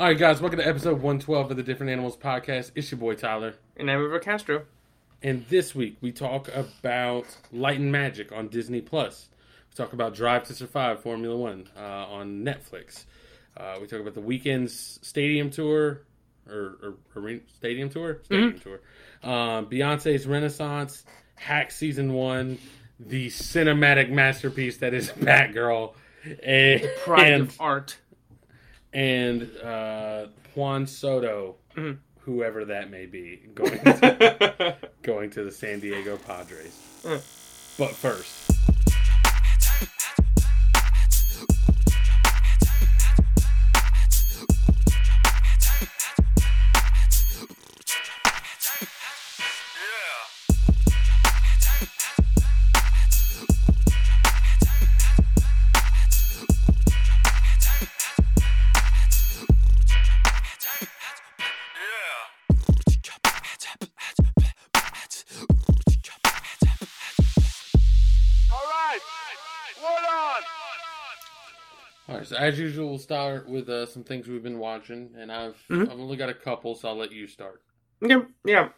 All right, guys, welcome to episode 112 of the Different Animals Podcast. It's your boy Tyler. And I'm River Castro. And this week we talk about Light and Magic on Disney Plus. We talk about Drive to Survive Formula One uh, on Netflix. Uh, we talk about the Weeknd's stadium tour or, or, or stadium tour, stadium mm-hmm. tour. Uh, Beyonce's Renaissance, Hack season one, the cinematic masterpiece that is Batgirl, and pride of art and uh, Juan Soto, mm-hmm. whoever that may be, going to, going to the San Diego Padres. Mm. But first. As usual, we'll start with uh, some things we've been watching, and I've mm-hmm. I've only got a couple, so I'll let you start. Yeah, yeah.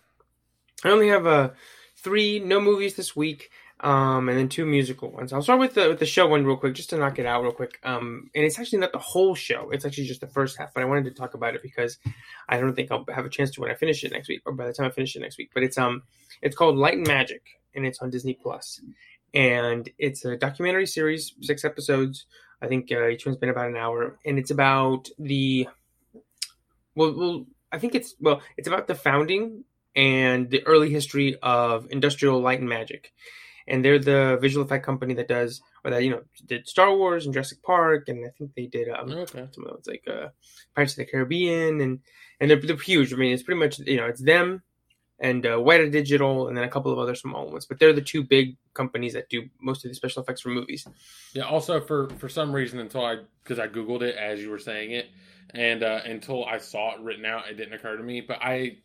I only have uh, three no movies this week, um, and then two musical ones. I'll start with the with the show one real quick, just to knock it out real quick. Um, and it's actually not the whole show; it's actually just the first half. But I wanted to talk about it because I don't think I'll have a chance to when I finish it next week, or by the time I finish it next week. But it's um, it's called Light and Magic, and it's on Disney Plus, and it's a documentary series, six episodes I think uh, each one's been about an hour, and it's about the well, well, I think it's well, it's about the founding and the early history of industrial light and magic, and they're the visual effect company that does or that you know did Star Wars and Jurassic Park, and I think they did um, okay. some of those like uh, Pirates of the Caribbean, and and they're, they're huge. I mean, it's pretty much you know it's them and uh, Weta Digital, and then a couple of other small ones. But they're the two big companies that do most of the special effects for movies. Yeah. Also, for for some reason, until I because I googled it as you were saying it, and uh, until I saw it written out, it didn't occur to me. But I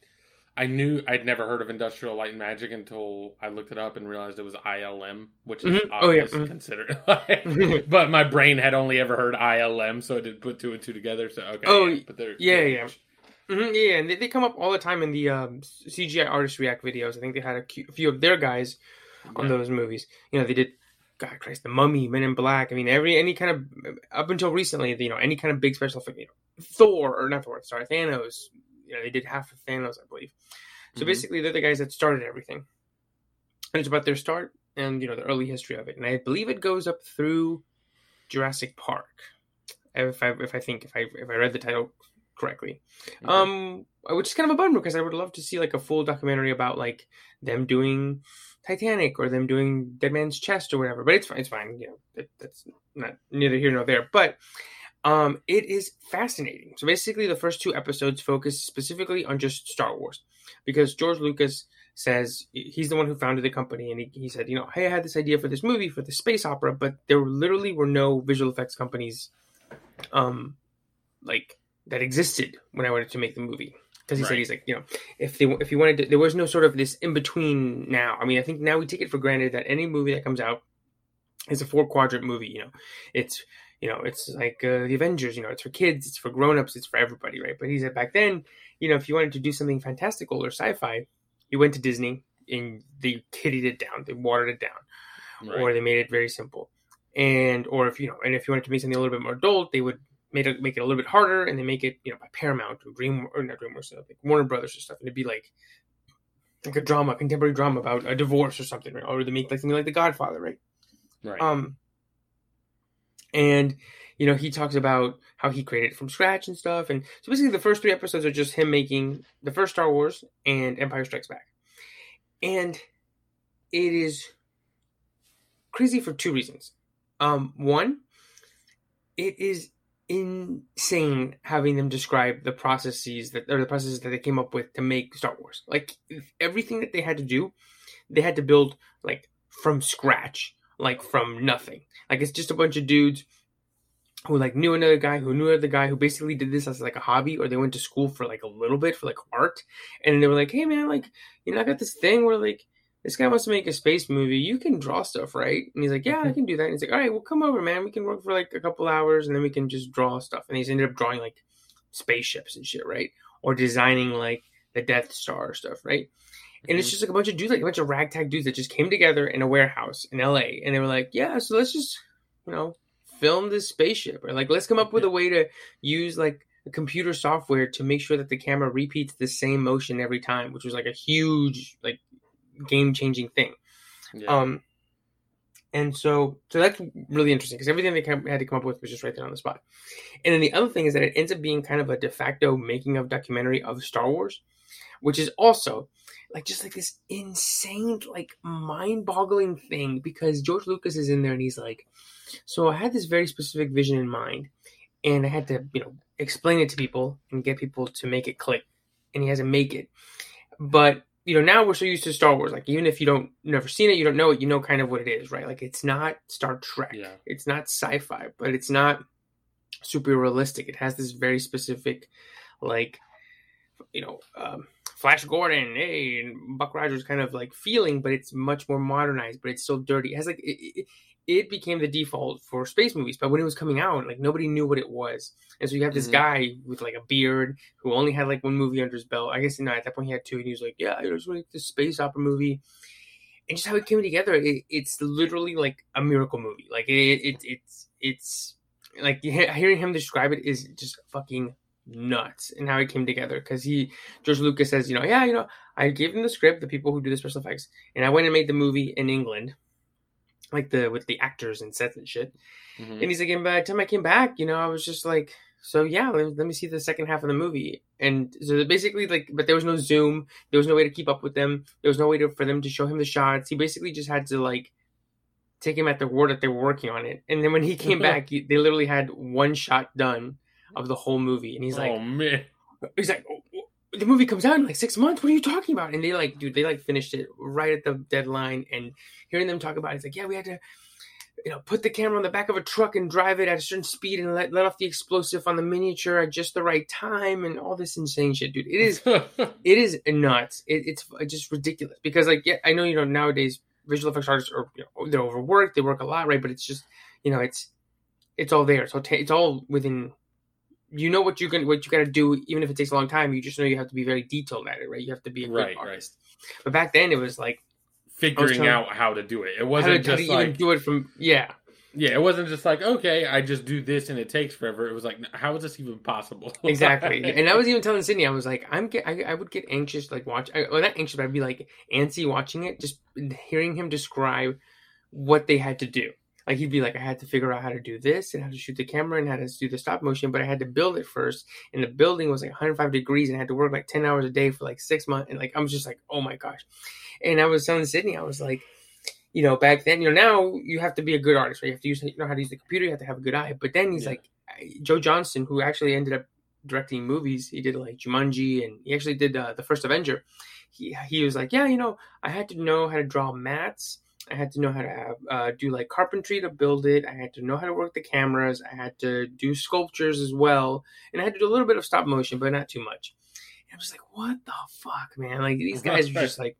I knew I'd never heard of Industrial Light and Magic until I looked it up and realized it was ILM, which is mm-hmm. oh, yeah. mm-hmm. considered. but my brain had only ever heard ILM, so I did put two and two together. So okay. Oh, yeah, but they're yeah, yeah. Mm-hmm, yeah, and they, they come up all the time in the um, CGI artist react videos. I think they had a, a few of their guys on yeah. those movies. You know, they did God Christ, the Mummy, Men in Black. I mean, every any kind of up until recently, you know, any kind of big special effect, you know, Thor or not Thor, sorry, Thanos. You know, they did half of Thanos, I believe. So mm-hmm. basically, they're the guys that started everything, and it's about their start and you know the early history of it. And I believe it goes up through Jurassic Park, if I if I think if I if I read the title correctly. Okay. Um, which is kind of a bummer because I would love to see like a full documentary about like them doing Titanic or them doing Dead Man's Chest or whatever. But it's fine. It's fine. You know, it, that's not neither here nor there. But um, it is fascinating. So basically, the first two episodes focus specifically on just Star Wars because George Lucas says he's the one who founded the company and he, he said you know hey i had this idea for this movie for the space opera but there literally were no visual effects companies um like that existed when I wanted to make the movie. Because he right. said he's like, you know, if they if you wanted to, there was no sort of this in between. Now, I mean, I think now we take it for granted that any movie that comes out is a four quadrant movie. You know, it's you know, it's like uh, the Avengers. You know, it's for kids, it's for grown ups, it's for everybody, right? But he said back then, you know, if you wanted to do something fantastical or sci-fi, you went to Disney and they kittied it down, they watered it down, right. or they made it very simple. And or if you know, and if you wanted to make something a little bit more adult, they would made it make it a little bit harder, and they make it you know by Paramount or Dream or not DreamWorks, like Warner Brothers or stuff, and it'd be like like a drama, contemporary drama about a divorce or something, right? Or they make like something like The Godfather, right? Right. Um, and you know he talks about how he created it from scratch and stuff, and so basically the first three episodes are just him making the first Star Wars and Empire Strikes Back, and it is crazy for two reasons. Um, one, it is insane having them describe the processes that or the processes that they came up with to make Star Wars. Like everything that they had to do, they had to build like from scratch, like from nothing. Like it's just a bunch of dudes who like knew another guy who knew another guy who basically did this as like a hobby or they went to school for like a little bit for like art and they were like hey man like you know i got this thing where like this guy wants to make a space movie. You can draw stuff, right? And he's like, yeah, I mm-hmm. can do that. And he's like, all right, well, come over, man. We can work for like a couple hours and then we can just draw stuff. And he's ended up drawing like spaceships and shit, right? Or designing like the Death Star stuff, right? And it's mm-hmm. just like a bunch of dudes, like a bunch of ragtag dudes that just came together in a warehouse in LA, and they were like, "Yeah, so let's just, you know, film this spaceship, or like let's come up with a way to use like a computer software to make sure that the camera repeats the same motion every time, which was like a huge, like, game changing thing." Yeah. Um, and so, so that's really interesting because everything they had to come up with was just right there on the spot. And then the other thing is that it ends up being kind of a de facto making of documentary of Star Wars, which is also like just like this insane, like mind boggling thing because George Lucas is in there and he's like, so I had this very specific vision in mind, and I had to, you know, explain it to people and get people to make it click, and he has to make it, but you know, now we're so used to Star Wars. Like, even if you don't never seen it, you don't know it, you know kind of what it is, right? Like, it's not Star Trek, Yeah. it's not sci-fi, but it's not super realistic. It has this very specific, like, you know, um, Flash Gordon, hey, and Buck Rogers kind of like feeling, but it's much more modernized, but it's still dirty. It has like it, it, it became the default for space movies, but when it was coming out, like nobody knew what it was, and so you have this Mhm. guy with like a beard who only had like one movie under his belt. I guess no, at that point he had two, and he was like, "Yeah, I just want to make this space opera movie." And just how it came together, it, it's literally like a miracle movie. Like it, it it's it's like hearing him describe it is just fucking nuts and how it came together because he George Lucas says, you know, yeah, you know, I gave him the script, the people who do the special effects, and I went and made the movie in England, like the with the actors and sets and shit. Mhm. And he's like, and by the time I came back, you know, I was just like, so yeah, let, let me see the second half of the movie. And so basically, like, but there was no Zoom, there was no way to keep up with them, there was no way to, for them to show him the shots. He basically just had to like take him at the word that they were working on it. And then when he came back, he, they literally had one shot done of the whole movie, and he's like, oh man. he's like, "Oh, oh, the movie comes out in like six months. What are you talking about? And they like, dude, they like finished it right at the deadline. And hearing them talk about it, it's like, yeah, we had to, you know, put the camera on the back of a truck and drive it at a certain speed and let, let off the explosive on the miniature at just the right time and all this insane shit, dude. It is, it is nuts. It, it's just ridiculous because like, yeah, I know, you know, nowadays visual effects artists are, you know, they're overworked. They work a lot, right? But it's just, you know, it's, it's all there. It's all, it's all within you know what you can what you got to do even if it takes a long time you just know you have to be very detailed at it right you have to be a good Right, right. artist but back then it was like Figuring trying- out how to do it. It wasn't to just even like do it from yeah yeah, it wasn't just like okay, I just do this and it takes forever. It was like how is this even possible? exactly and i was even telling sydney i was like i'm get I, I would get anxious like watch I, well not anxious but i'd be like antsy watching it just hearing him describe what they had to do like he'd be like i had to figure out how to do this and how to shoot the camera and how to do the stop motion but i had to build it first and the building was like 105 degrees and I had to work like 10 hours a day for like six months and like i was just like oh my gosh. And i was telling sydney i was like you know back then you know now you have to be a good artist right? You have to use you know how to use the computer you have to have a good eye. But then he's Yeah. like joe johnston who actually ended up directing movies he did like jumanji and he actually did uh, the first avenger. He, he was like yeah you know i had to know how to draw mattes I had to know how to have, uh, do like carpentry to build it. I had to know how to work the cameras. I had to do sculptures as well, and I had to do a little bit of stop motion, but not too much. And I was like, "What the fuck, man!" Like these guys are just like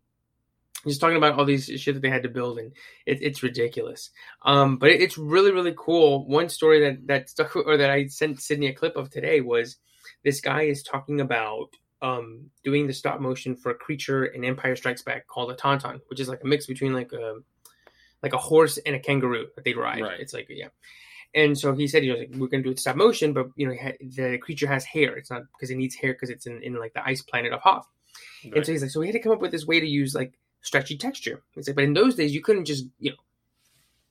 just talking about all these shit that they had to build, and it, it's ridiculous. Um, but it, it's really really cool. One story that that stuck or that I sent Sydney a clip of today was this guy is talking about um doing the stop motion for a creature in Empire Strikes Back called a tauntaun, which is like a mix between like a like a horse and a kangaroo that they ride. Right. It's like yeah. And so he said, you know, like, we're gonna do it stop motion, but you know, he the creature has hair. It's not because it needs hair because it's in, in like the ice planet of Hoth. And so he's like, so we had to come up with this way to use like stretchy texture. He's like, but in those days you couldn't just you know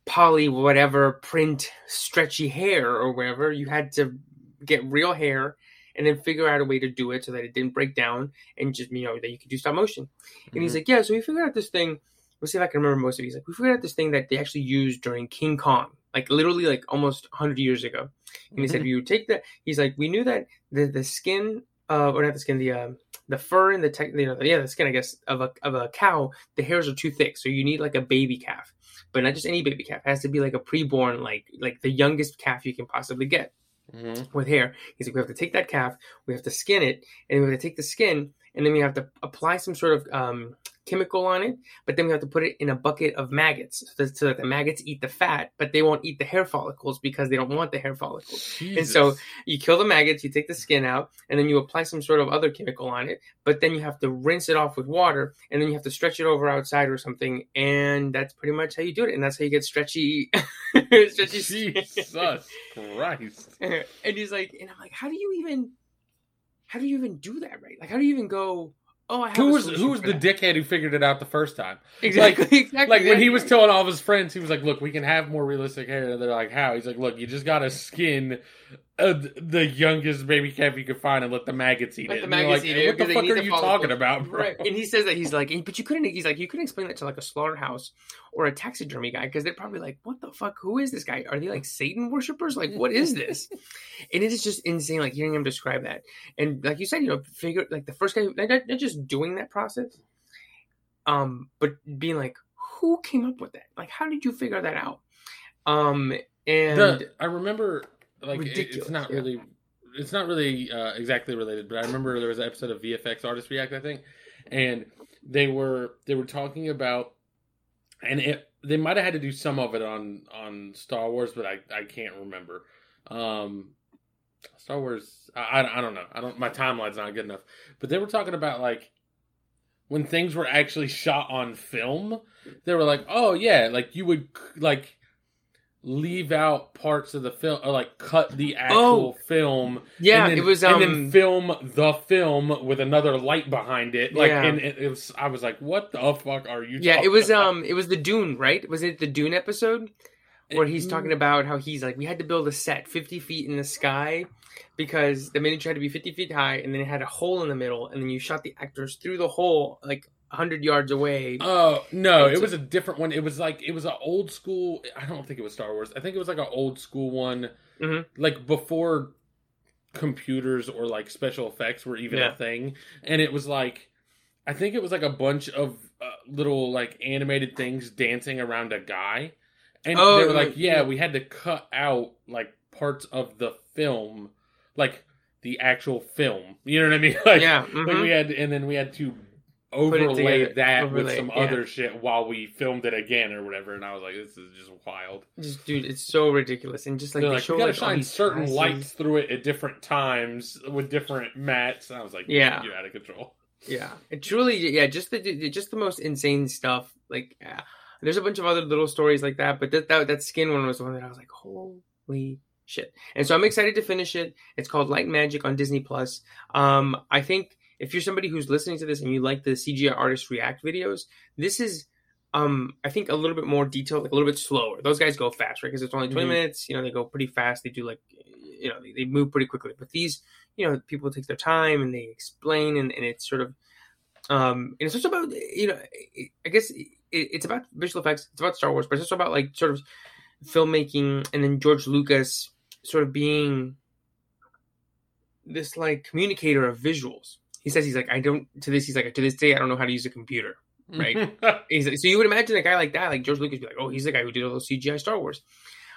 poly whatever print stretchy hair or whatever. You had to get real hair and then figure out a way to do it so that it didn't break down and just you know that you could do stop motion. And he's Mhm. like, yeah, so we figured out this thing. Let's see if I can remember most of these. Like, we figured out this thing that they actually used during King Kong, like literally like almost 100 years ago. And he said, Mhm. you take that. He's like, we knew that the the skin, uh, or not the skin, the um, the fur and the tech, you know, yeah, the skin, I guess, of a of a cow, the hairs are too thick, so you need like a baby calf, but not just any baby calf. It has to be like a preborn, like like the youngest calf you can possibly get Mhm. with hair. He's like, we have to take that calf, we have to skin it, and we have to take the skin, and then we have to apply some sort of um, chemical on it, but then we have to put it in a bucket of maggots so that, so that the maggots eat the fat, but they won't eat the hair follicles because they don't want the hair follicles. And so you kill the maggots, you take the skin out, and then you apply some sort of other chemical on it. But then you have to rinse it off with water, and then you have to stretch it over outside or something. And that's pretty much how you do it. And that's how you get stretchy, stretchy skin. Jesus Christ. and he's like, and I'm like, how do you even, how do you even do that right? Like, how do you even go? Oh, I Who was who was the that." dickhead who figured it out the first time? Exactly, exactly. Like when he was telling all of his friends, he was like, "Look, we can have more realistic hair." And they're like, "How?" He's like, "Look, you just gotta skin uh, the youngest baby calf you can find and let the maggots eat Let it." the maggots like, eat it, What the fuck are you follicles." talking about, bro? Right, and he says that he's like, but you couldn't. He's like, you couldn't explain that to like a slaughterhouse or a taxidermy guy because they're probably like, what the fuck? Who is this guy? Are they like Satan worshippers? Like, what is this? and it is just insane. Like hearing him describe that, and like you said, you know, figure like the first guy, like, not, not just doing that process, um, but being like, who came up with that? Like, how did you figure that out? Um, and The, I remember like it- it's not yeah. really it's not really uh, exactly related, but I remember there was an episode of VFX Artist React, I think, and they were they were talking about and it they might have had to do some of it on on Star Wars, but I I can't remember. Um Star Wars I, I I don't know. I don't my timeline's not good enough. But they were talking about like when things were actually shot on film, they were like, "Oh yeah, like you would like leave out parts of the film or like cut the actual film yeah, and then, it was um, and then film the film with another light behind it like Yeah. and it, it was i was like what the fuck are you yeah, it was about? um, it was the Dune, right? Was it the Dune episode? where he's talking about how he's like, we had to build a set 50 feet in the sky because the miniature had to be 50 feet high and then it had a hole in the middle and then you shot the actors through the hole like 100 yards away. Oh no! It was a different one. It was like it was an old school. I don't think it was Star Wars. I think it was like an old school one, Mhm. like before computers or like special effects were even Yeah. a thing. And it was like, I think it was like a bunch of uh, little like animated things dancing around a guy. And Oh, they were like, like, yeah, yeah. we had to cut out like parts of the film, like the actual film. You know what I mean? Like, yeah. like mhm. we had, and then we had to overlay that with overlay, some yeah. other shit while we filmed it again or whatever. And I was like, this is just wild. Just, dude, it's so ridiculous. And just like, They're they like, show gotta like shine certain passes. lights through it at different times with different mattes. And I was like, Yeah. you're out of control. Yeah, it truly, yeah, just the the- just the most insane stuff. Like, yeah. there's a bunch of other little stories like that, but that, that that skin one was the one that I was like, holy shit! And so I'm excited to finish it. It's called Light Magic on Disney Plus. Um, I think if you're somebody who's listening to this and you like the CGI artist react videos, this is. Um, I think a little bit more detailed, like a little bit slower. Those guys go fast, right? Because it's only 20 Mhm. minutes. You know, they go pretty fast. They do like, you know, they, they move pretty quickly. But these, you know, people take their time and they explain, and, and it's sort of um and it's also about you know i guess it, it's about visual effects it's about star wars but it's also about like sort of filmmaking and then george lucas sort of being this like communicator of visuals he says he's like i don't to this he's like to this day i don't know how to use a computer Right. He's like, so you would imagine a guy like that, like George Lucas, be like, oh, he's the guy who did all those CGI Star Wars.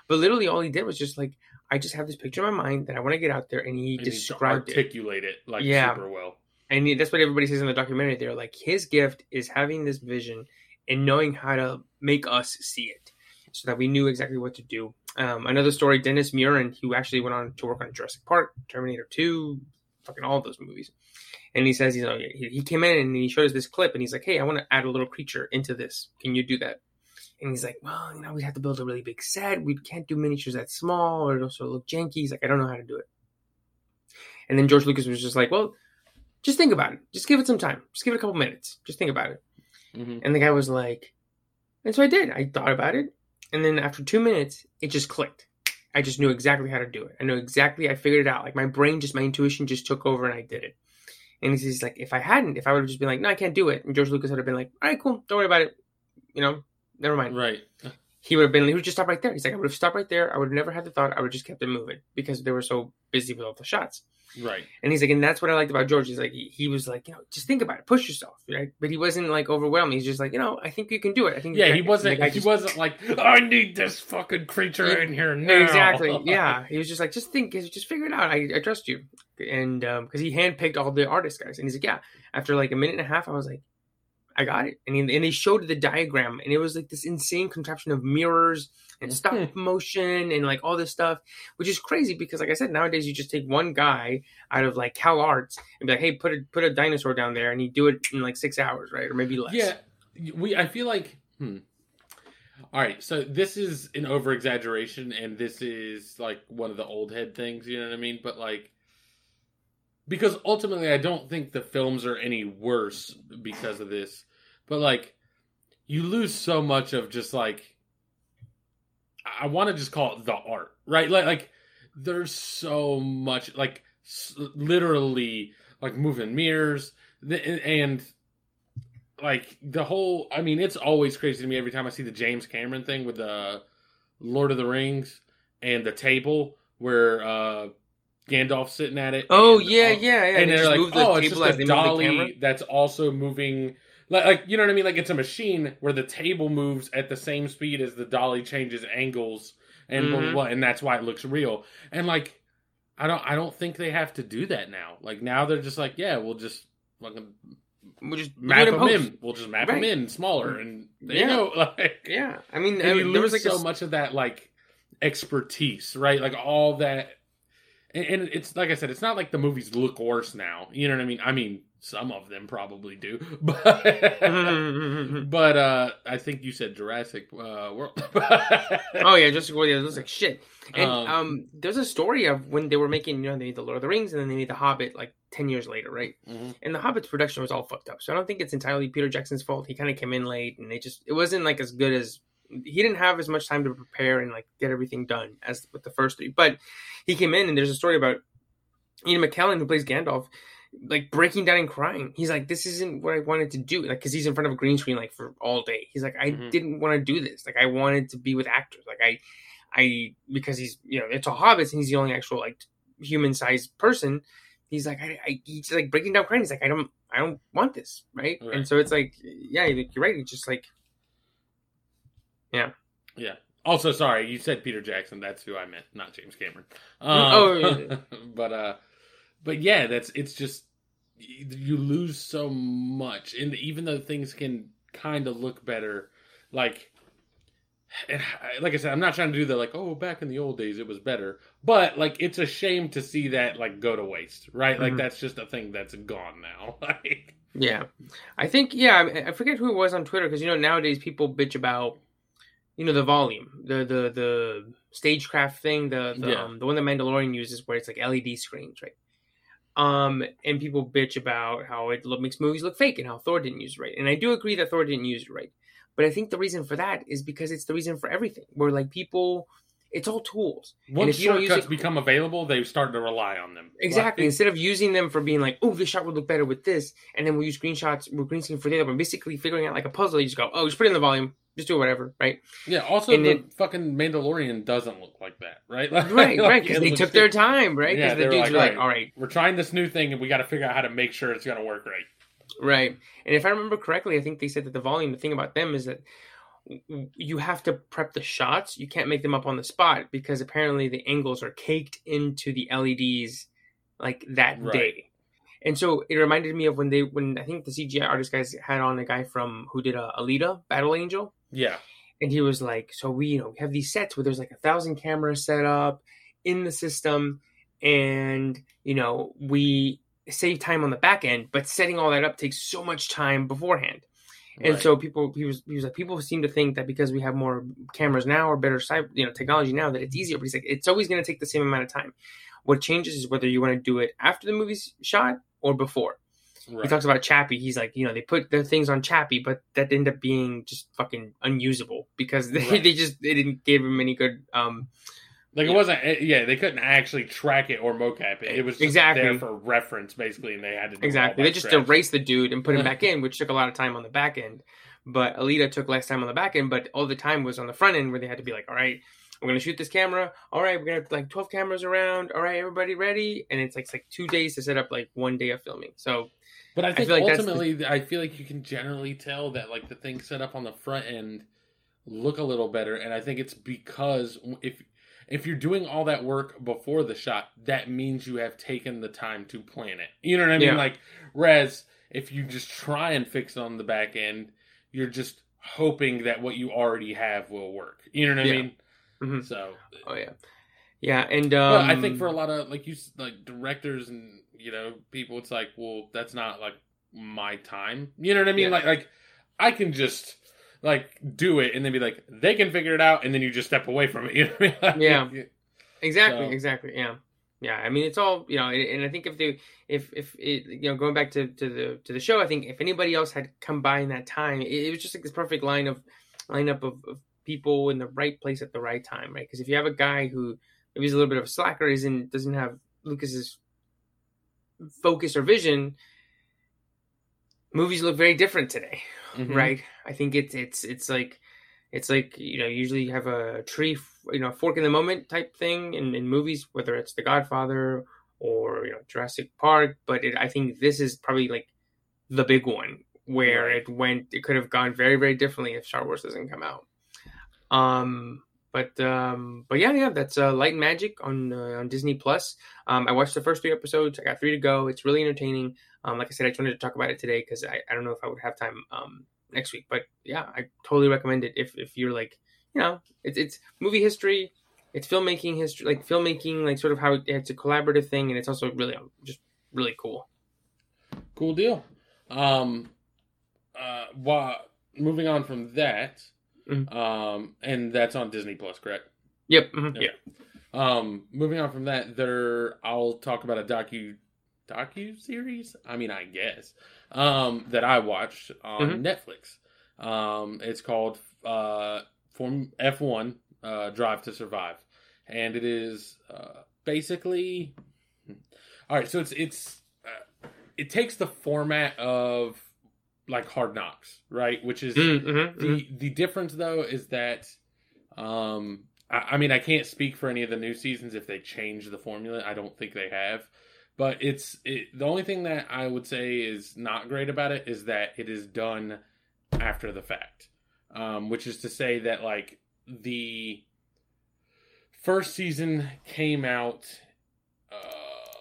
But literally, all he did was just like, I just have this picture in my mind that I want to get out there, and he to described it. articulate it like Yeah. super well. And he- that's what everybody says in the documentary. They're like, his gift is having this vision and knowing how to make us see it, so that we knew exactly what to do. Um, another story: Dennis Muren, who actually went on to work on Jurassic Park, Terminator Two, fucking all of those movies. And he says, you know, he, came in and he showed us this clip, and he's like, "Hey, I want to add a little creature into this. Can you do that?" And he's like, "Well, you know, we have to build a really big set. We can't do miniatures that small, or it'll also look janky." He's like, "I don't know how to do it." And then George Lucas was just like, "Well, just think about it. Just give it some time. Just give it a couple minutes. Just think about it." Mhm. And the guy was like, and so I did. I thought about it. And then after two minutes, it just clicked. I just knew exactly how to do it. I knew exactly, I figured it out. Like my brain, just my intuition just took over and I did it. And he's like, if I hadn't, if I would have just been like, no, I can't do it. And George Lucas would have been like, all right, cool. Don't worry about it. You know, never mind. Right. He would have been, he would just stop right there. He's like, I would have stopped right there. I would have never had the thought. I would have just kept it moving because they were so busy with all the shots. Right. And he's like, and that's what I liked about George. He's like, he, he was like, you know, just think about it, push yourself, right? But he wasn't like overwhelmed. He's just like, you know, I think you can do it. I think Yeah, he wasn't. Like, I he just- wasn't like, I need this fucking creature Yeah, in here now. exactly. Yeah, he was just like, just think, just figure it out. I, I trust you. And um, because he handpicked all the artist guys, and he's like, yeah. After like a minute and a half, I was like, I got it. And, he, and they showed the diagram, and it was like this insane contraption of mirrors and stop motion and like all this stuff, which is crazy because, like I said, nowadays you just take one guy out of like Cal Arts and be like, "Hey, put a put a dinosaur down there," and he do it in like six hours, right, or maybe less. Yeah, we. I feel like. Hmm. All right, so this is an over exaggeration, and this is like one of the old head things. You know what I mean? But like, because ultimately, I don't think the films are any worse because of this. But like, you lose so much of just like, I want to just call it the art, right? Like, like there's so much, like, s- literally, like moving mirrors, the, and like the whole. I mean, it's always crazy to me every time I see the James Cameron thing with the Lord of the Rings and the table where uh Gandalf's sitting at it. Oh and, yeah, uh, yeah, yeah. and they they're like, the oh, it's just a move the camera. dolly that's also moving. Like, like, you know what I mean? Like it's a machine where the table moves at the same speed as the dolly changes angles, and blah, blah, mm-hmm. blah, and that's why it looks real. And like, I don't, I don't think they have to do that now. Like now they're just like, yeah, we'll just fucking We'll just map them post. in. We'll just map them in smaller, and there Yeah. you go. Like, Yeah, I mean, I mean, there lose was like so a, much of that like expertise, right? Like all that, and, and it's like I said, it's not like the movies look worse now. You know what I mean? I mean, some of them probably do, but but uh, I think you said Jurassic uh, World. oh yeah, Jurassic World. Yeah, it looks like shit. And Um, um, there's a story of when they were making, you know, they made the Lord of the Rings and then they made the Hobbit like ten years later, right? Mhm. And the Hobbit's production was all fucked up. So I don't think it's entirely Peter Jackson's fault. He kind of came in late, and they just it wasn't like as good as he didn't have as much time to prepare and like get everything done as with the first three. But he came in, and there's a story about Ian McKellen who plays Gandalf. Like breaking down and crying, he's like, "This isn't what I wanted to do." Like, because he's in front of a green screen like for all day. He's like, "I Mhm. didn't want to do this. Like, I wanted to be with actors. Like, I, I because he's you know it's a hobbit and he's the only actual like human sized person. He's like I, I he's like breaking down crying. He's like I don't I don't want this right. Right. And so it's like yeah you're right. It's just like Yeah. Yeah. Also, sorry, you said Peter Jackson. That's who I meant, not James Cameron. Oh, Um, yeah. but uh, but yeah, that's it's just you lose so much, and even though things can kind of look better, like. And I- like I said, I'm not trying to do the like, oh, back in the old days it was better, but like it's a shame to see that like go to waste, right? Like Mhm. that's just a thing that's gone now. like, yeah. I think yeah I forget who it was on Twitter because you know nowadays people bitch about you know the volume the the the stagecraft thing the the, Yeah. um, the one that Mandalorian uses where it's like LED screens right. Um, and people bitch about how it makes movies look fake and how Thor didn't use it right. And I do agree that Thor didn't use it right. But I think the reason for that is because it's the reason for everything. Where like people, it's all tools. once shortcuts it- become available, they start to rely on them. Exactly. Like, Instead of using them for being like, oh, this shot would look better with this, and then we use screenshots, we're green screen for the other one. Basically, figuring out like a puzzle. You just go, oh, just put in the volume, just do whatever, right? Yeah. Also, And the it- fucking Mandalorian doesn't look like that, right? Like, Right, right. Because they took their time, right? Because Yeah, the dudes like, were like, all right, We're trying this new thing, and we got to figure out how to make sure it's going to work right. Right. And if I remember correctly, I think they said that the volume, the thing about them is that you have to prep the shots. You can't make them up on the spot because apparently the angles are caked into the LEDs like that Right. day. And so it reminded me of when they, when I think the CGI artist guys had on a guy from who did a Alita, Battle Angel. Yeah. And he was like, so we, you know, we have these sets where there's like a thousand cameras set up in the system. And, you know, we save time on the back end, but setting all that up takes so much time beforehand. And Right. so people, he was, he was like, people seem to think that because we have more cameras now or better, you know, technology now that it's easier. But he's like, it's always going to take the same amount of time. What changes is whether you want to do it after the movie's shot or before. Right. He talks about Chappie. He's like, you know, they put their things on Chappie, but that ended up being just fucking unusable because they, Right. they just they didn't give him any good. um like it yeah. wasn't. it- Yeah, they couldn't actually track it or mocap it. It was just Exactly. there for reference, basically, and they had to do Exactly. They just scratch. erased the dude and put him back in, which took a lot of time on the back end. But Alita took less time on the back end, but all the time was on the front end where they had to be like, all right, we're gonna shoot this camera. All right, we're gonna have like twelve cameras around. All right, everybody ready? And it's like it's like two days to set up like one day of filming. So But I think feel like that's the- ultimately, I feel like you can generally tell that like the things set up on the front end look a little better, and I think it's because if if you're doing all that work before the shot, that means you have taken the time to plan it. You know what I mean? Yeah. Like, whereas if you just try and fix it on the back end, you're just hoping that what you already have will work. You know what I Yeah. mean? Mhm. So, Oh yeah, yeah, and um, I think for a lot of like you like directors and you know people, it's like, well, that's not like my time. You know what I mean? Yeah. Like like I can just like do it and then be like they can figure it out and then you just step away from it. You know what I mean? Like, Yeah. exactly, So- exactly, yeah, yeah. I mean, it's all you know, and, I think if the if if it, you know, going back to to the to the show, I think if anybody else had come by in that time, it, it was just like this perfect line of lineup of, of people in the right place at the right time, right? Because if you have a guy who maybe he's a little bit of a slacker, isn't doesn't have Lucas's focus or vision, movies look very different today, Mhm. right? I think it's it's it's like it's like you know usually you have a tree you know fork in the moment type thing in, in movies whether it's The Godfather or you know Jurassic Park, but it, I think this is probably like the big one where Right. it went it could have gone very very differently if Star Wars doesn't come out. Um, but um, but yeah, yeah, that's uh, Light and Magic on uh, on Disney Plus. Um, I watched the first three episodes. I got three to go. It's really entertaining. Um, like I said, I just wanted to talk about it today because I, I don't know if I would have time um next week. But yeah, I totally recommend it if if you're like you know it's it's movie history, it's filmmaking history, like filmmaking, like sort of how it's a collaborative thing, and it's also really um, just really cool. Cool deal. Um, uh, wha- moving on from that, Mhm. um, and that's on Disney Plus, correct? Yep. mhm, Yeah. Um, moving on from that, there I'll talk about a docu docu series. I mean, I guess um, that I watched on Netflix. Um, it's called uh, Form F one uh, Drive to Survive, and it is uh, basically all right. So it's it's uh, it takes the format of like Hard Knocks, right? Which is mhm, mhm. the the difference though is that um I, I mean I can't speak for any of the new seasons if they change the formula. I don't think they have. But it's it, the only thing that I would say is not great about it is that it is done after the fact. Um, which is to say that like the first season came out uh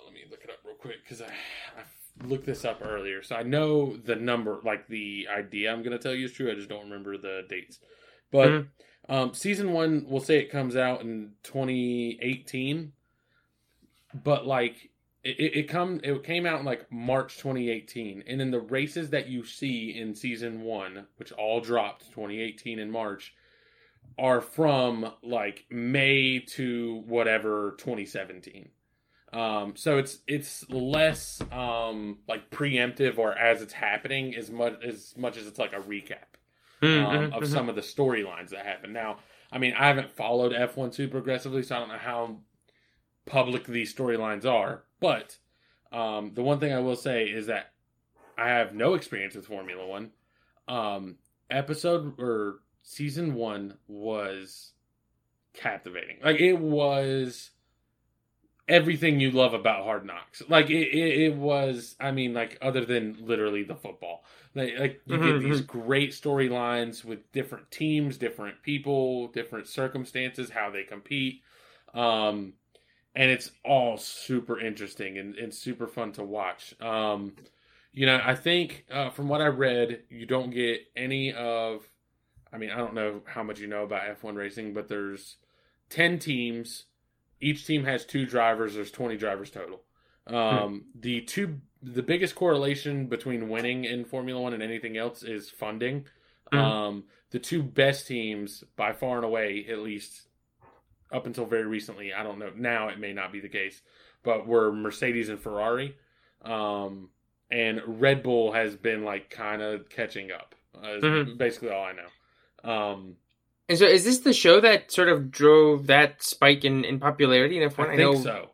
let me look it up real quick because I, I looked this up earlier so i know the number like the idea i'm going to tell you is true i just don't remember the dates but Mhm. um season one we'll say it comes out in 2018 but like it, it, come it came out in like march 2018 and then the races that you see in season one which all dropped 2018 in march are from like May to whatever 2017. Um, so it's it's less um, like preemptive or as it's happening as much as much as it's like a recap um, mhm, of mhm. some of the storylines that happen. Now, I mean, I haven't followed F1 too progressively, so I don't know how public these storylines are. But um, the one thing I will say is that I have no experience with Formula One. Um, episode or season one was captivating. Like it was everything you love about Hard Knocks. Like it, it, it was. I mean, like other than literally the football, like, like you Mhm, get these great storylines with different teams, different people, different circumstances, how they compete. Um, and it's all super interesting and, and super fun to watch. Um, you know, I think uh, from what I read, you don't get any of. I mean, I don't know how much you know about F1 racing, but there's 10 teams. Each team has two drivers. There's 20 drivers total. Um, The two, the biggest correlation between winning in Formula One and anything else is funding. Mhm. Um, the two best teams, by far and away, at least up until very recently, I don't know. Now it may not be the case, but were Mercedes and Ferrari. Um, and Red Bull has been like kind of catching up. Uh, Mhm. basically all I know. Um, And so, is this the show that sort of drove that spike in, in popularity in F1? I I, think know so.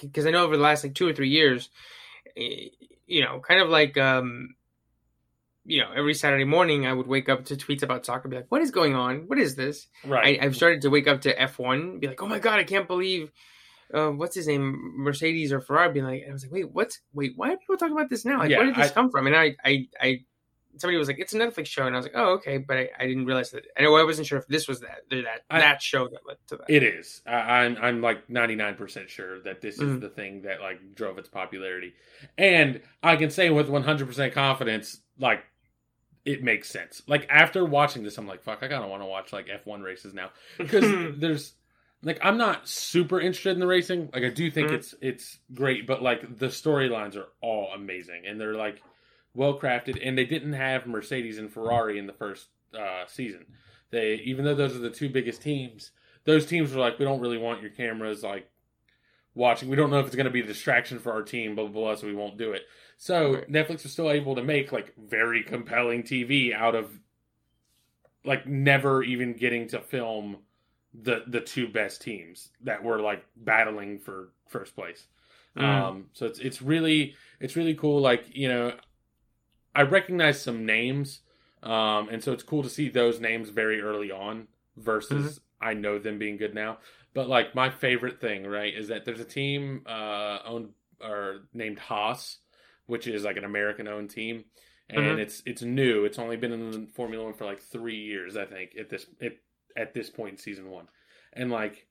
because I know over the last like two or three years, you know, kind of like um, you know, every Saturday morning I would wake up to tweets about soccer, be like, "What is going on? What is this?" Right. I, I've started to wake up to F1, be like, "Oh my god, I can't believe." Uh, what's his name, Mercedes or Ferrari? Being like, and I was like, wait, what's wait? Why are people talking about this now? Like, Yeah, where did this I- come from? And I, I, I somebody was like, "It's a Netflix show," and I was like, "Oh, okay," but I, I didn't realize that. I know I wasn't sure if this was that that I- that show that led to that. It is. I, I'm I'm like 99 percent sure that this is Mhm. the thing that like drove its popularity, and I can say with 100 percent confidence, like it makes sense. Like after watching this, I'm like, fuck, I kind of want to watch like F1 races now because there's like I'm not super interested in the racing. Like I do think Mhm. it's it's great, but like the storylines are all amazing and they're like well crafted. And they didn't have Mercedes and Ferrari in the first uh, season. They even though those are the two biggest teams, those teams were like, we don't really want your cameras like watching. We don't know if it's going to be a distraction for our team, blah blah blah. So we won't do it. So Right. Netflix was still able to make like very compelling TV out of like never even getting to film the the two best teams that were like battling for first place. Mm. Um, so it's it's really it's really cool. Like you know, I recognize some names, um, and so it's cool to see those names very early on versus I know them being good now. But like my favorite thing, right, is that there's a team uh, owned or named Haas, which is like an American owned team, and Mhm. it's it's new. It's only been in the Formula One for like three years, I think, at this it, at this point in season one, and like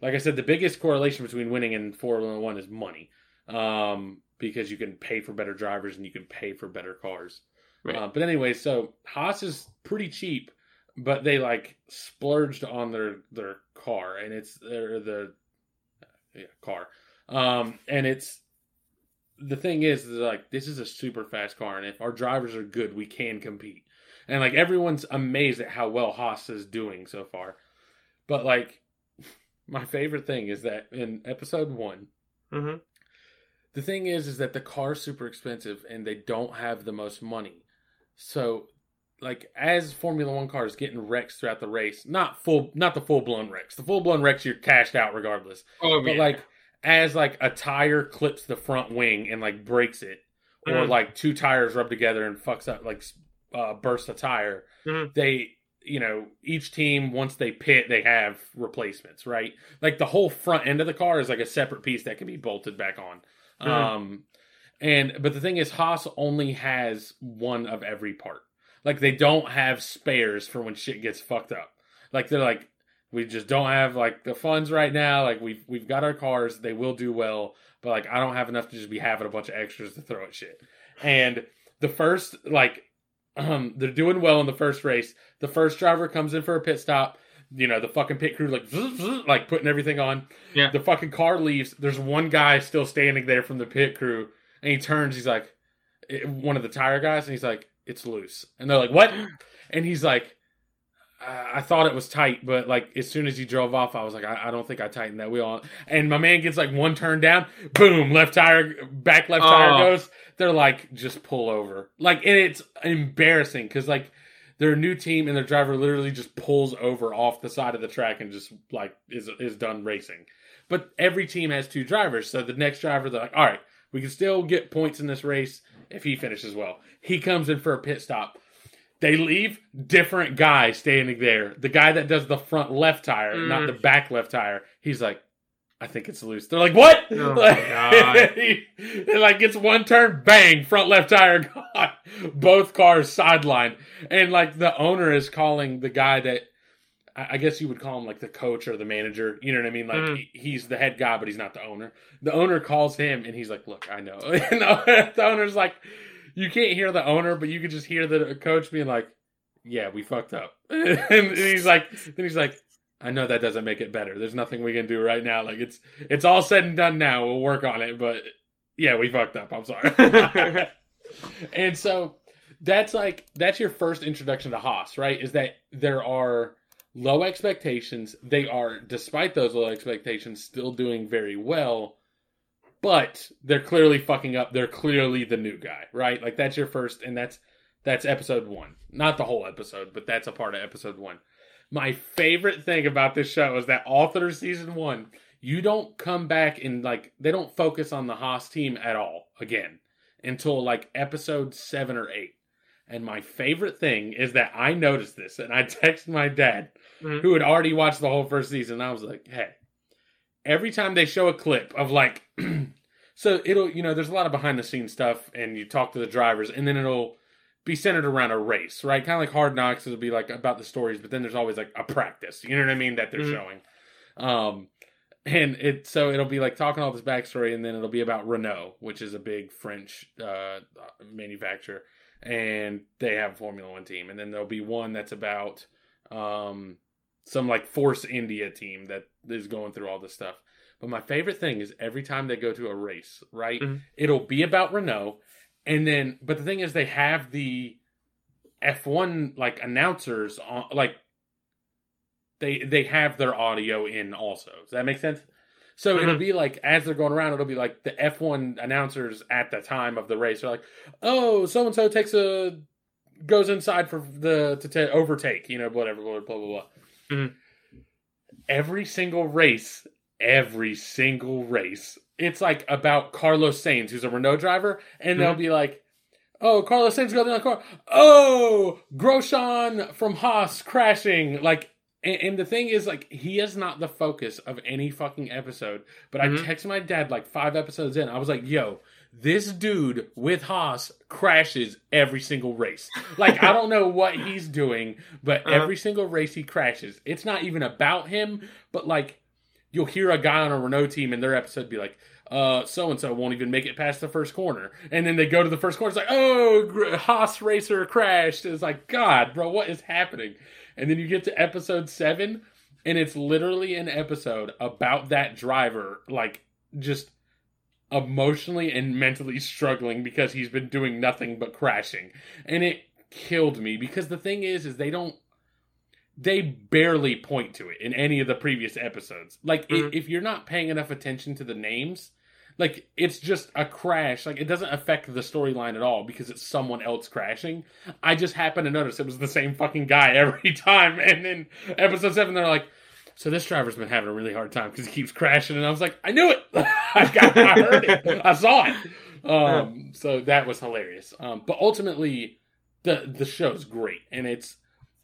like I said, the biggest correlation between winning and Formula One is money, um, because you can pay for better drivers and you can pay for better cars. Right. Uh, but anyway, so Haas is pretty cheap, but they like splurged on their their car, and it's their the yeah car, um, and it's the thing is, is like this is a super fast car, and if our drivers are good, we can compete. And like everyone's amazed at how well Haas is doing so far, but like my favorite thing is that in episode one, hmm the thing is is that the car's super expensive and they don't have the most money. So like as formula one cars getting wrecks throughout the race not full not the full-blown wrecks. The full-blown wrecks you're cashed out regardless. Oh, but yeah. like as like a tire clips the front wing and like breaks it or Mhm. like two tires rub together and fucks up like uh burst a tire Mhm. they you know each team once they pit they have replacements right like the whole front end of the car is like a separate piece that can be bolted back on Mhm. um and but the thing is haas only has one of every part like they don't have spares for when shit gets fucked up like they're like we just don't have like the funds right now. Like we've we've got our cars. They will do well. But like i don't have enough to just be having a bunch of extras to throw at shit. And the first like um they're doing well in the first race. The first driver comes in for a pit stop. You know the fucking pit crew like zzz, zzz, like putting everything on. Yeah. the fucking car leaves. There's one guy still standing there from the pit crew. And he turns. He's like eh, one of the tire guys. And he's like it's loose. And they're like what? And he's like I thought it was tight, but like as soon as he drove off, I was like, I, I don't think I tightened that wheel. And my man gets like one turn down, boom, left tire, back left tire Oh. goes. They're like, just pull over. Like, and it's embarrassing because like they're a new team and their driver literally just pulls over off the side of the track and just like is is done racing. But every team has two drivers, so the next driver they're like, all right, we can still get points in this race if he finishes well. He comes in for a pit stop. They leave different guy standing there. The guy that does the front left tire, Mm. not the back left tire. He's like, I think it's loose. They're like, what? Oh, like, my God. he, it like gets one turn, bang, front left tire gone. Both cars sidelined, and like the owner is calling the guy that I I guess you would call him like the coach or the manager. You know what I mean? Like Mm. he, he's the head guy, but he's not the owner. The owner calls him, and he's like, "Look, I know." And the owner's like, "You can't hear the owner, but you can just hear the coach being like." Yeah, we fucked up. and he's like, then he's like, I know that doesn't make it better. There's nothing we can do right now. Like it's it's all said and done now. We'll work on it, but yeah, we fucked up. I'm sorry. and so that's like that's your first introduction to Haas, right? Is that there are low expectations. They are, despite those low expectations, still doing very well. But they're clearly fucking up. They're clearly the new guy, right? Like that's your first, and that's that's episode one. Not the whole episode, but that's a part of episode one. My favorite thing about this show is that all through season one, you don't come back and like they don't focus on the Haas team at all again until like episode seven or eight. And my favorite thing is that I noticed this and I texted my dad, Mhm. who had already watched the whole first season. I was like, hey, every time they show a clip of like, so it'll, you know, there's a lot of behind the scenes stuff and you talk to the drivers and then it'll be centered around a race, right? Kind of like Hard Knocks, it'll be like about the stories, but then there's always like a practice. You know what I mean? That they're Mhm. showing. Um, and it so it'll be like talking all this backstory, and then it'll be about Renault, which is a big French uh, manufacturer, and they have a Formula One team, and then there'll be one that's about um, some like Force India team that is going through all this stuff. But my favorite thing is every time they go to a race, right? Mhm. It'll be about Renault, and then but the thing is they have the F1 like announcers on like they they have their audio in also. Does that make sense? So it'll Mhm. be like as they're going around, it'll be like the F1 announcers at the time of the race are like, "Oh, so and so takes a goes inside for the to ta overtake, you know, whatever, blah blah blah." blah. Mhm. Every single race, every single race, it's like about Carlos Sainz, who's a Renault driver, and they'll Mhm. be like, "Oh, Carlos Sainz got in the car. Oh, Grosjean from Haas crashing." Like, and, and the thing is, like, he is not the focus of any fucking episode. But I Mhm. texted my dad like five episodes in. I was like, "Yo." This dude with Haas crashes every single race. Like I don't know what he's doing, but Uh-huh. every single race he crashes. It's not even about him, but like you'll hear a guy on a Renault team in their episode be like, uh, so and so won't even make it past the first corner. And then they go to the first corner, it's like, oh, Haas racer crashed. It's like, God, bro, what is happening? And then you get to episode seven, and it's literally an episode about that driver, like, just emotionally and mentally struggling because he's been doing nothing but crashing. And it killed me because the thing is, is they don't they barely point to it in any of the previous episodes. Like i- Mhm. if you're not paying enough attention to the names, like it's just a crash. Like it doesn't affect the storyline at all because it's someone else crashing. I just happened to notice it was the same fucking guy every time. And then episode seven, they're like, "So this driver's been having a really hard time because he keeps crashing." And I was like, "I knew it. I, got, I heard it. I saw it." Um, so that was hilarious. Um, but ultimately, the the show's great, and it's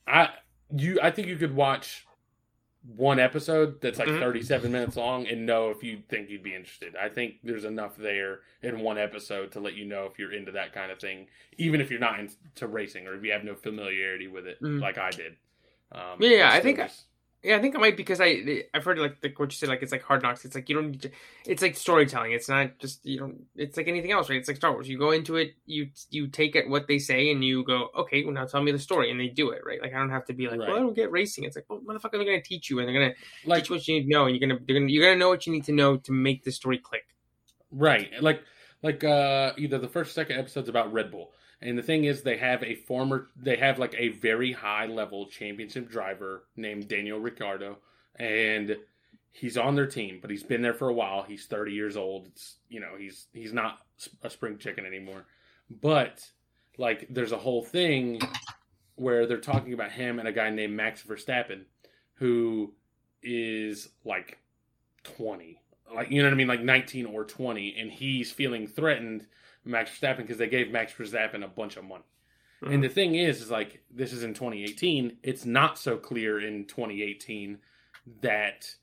I you I think you could watch one episode that's like Mhm. 37 minutes long and know if you think you'd be interested. I think there's enough there in one episode to let you know if you're into that kind of thing, even if you're not into racing or if you have no familiarity with it, Mm. like I did. Um, Yeah, yeah, I think just- Yeah, I think I might because I I've heard like the, what you said like it's like hard knocks. It's like you don't need to, it's like storytelling. It's not just you don't. It's like anything else, right? It's like Star Wars. You go into it, you you take it what they say, and you go, okay, well now tell me the story, and they do it, right? Like I don't have to be like, Right. well, I don't get racing. It's like, well, motherfucker, they're gonna teach you, and they're gonna like teach what you need to know, and you're gonna they're gonna you're gonna know what you need to know to make the story click. Right. Like like uh either the first or second episode's about Red Bull. And the thing is they have a former they have like a very high level championship driver named Daniel Ricciardo and he's on their team, but he's been there for a while. He's 30 years old. It's you know, he's he's not a spring chicken anymore. But like there's a whole thing where they're talking about him and a guy named Max Verstappen who is like 20 like you know what I mean, like 19 or 20, and he's feeling threatened, Max Verstappen, because they gave Max Verstappen a bunch of money. And mm-hmm. the thing is, is like this is in 2018. It's not so clear in 2018 that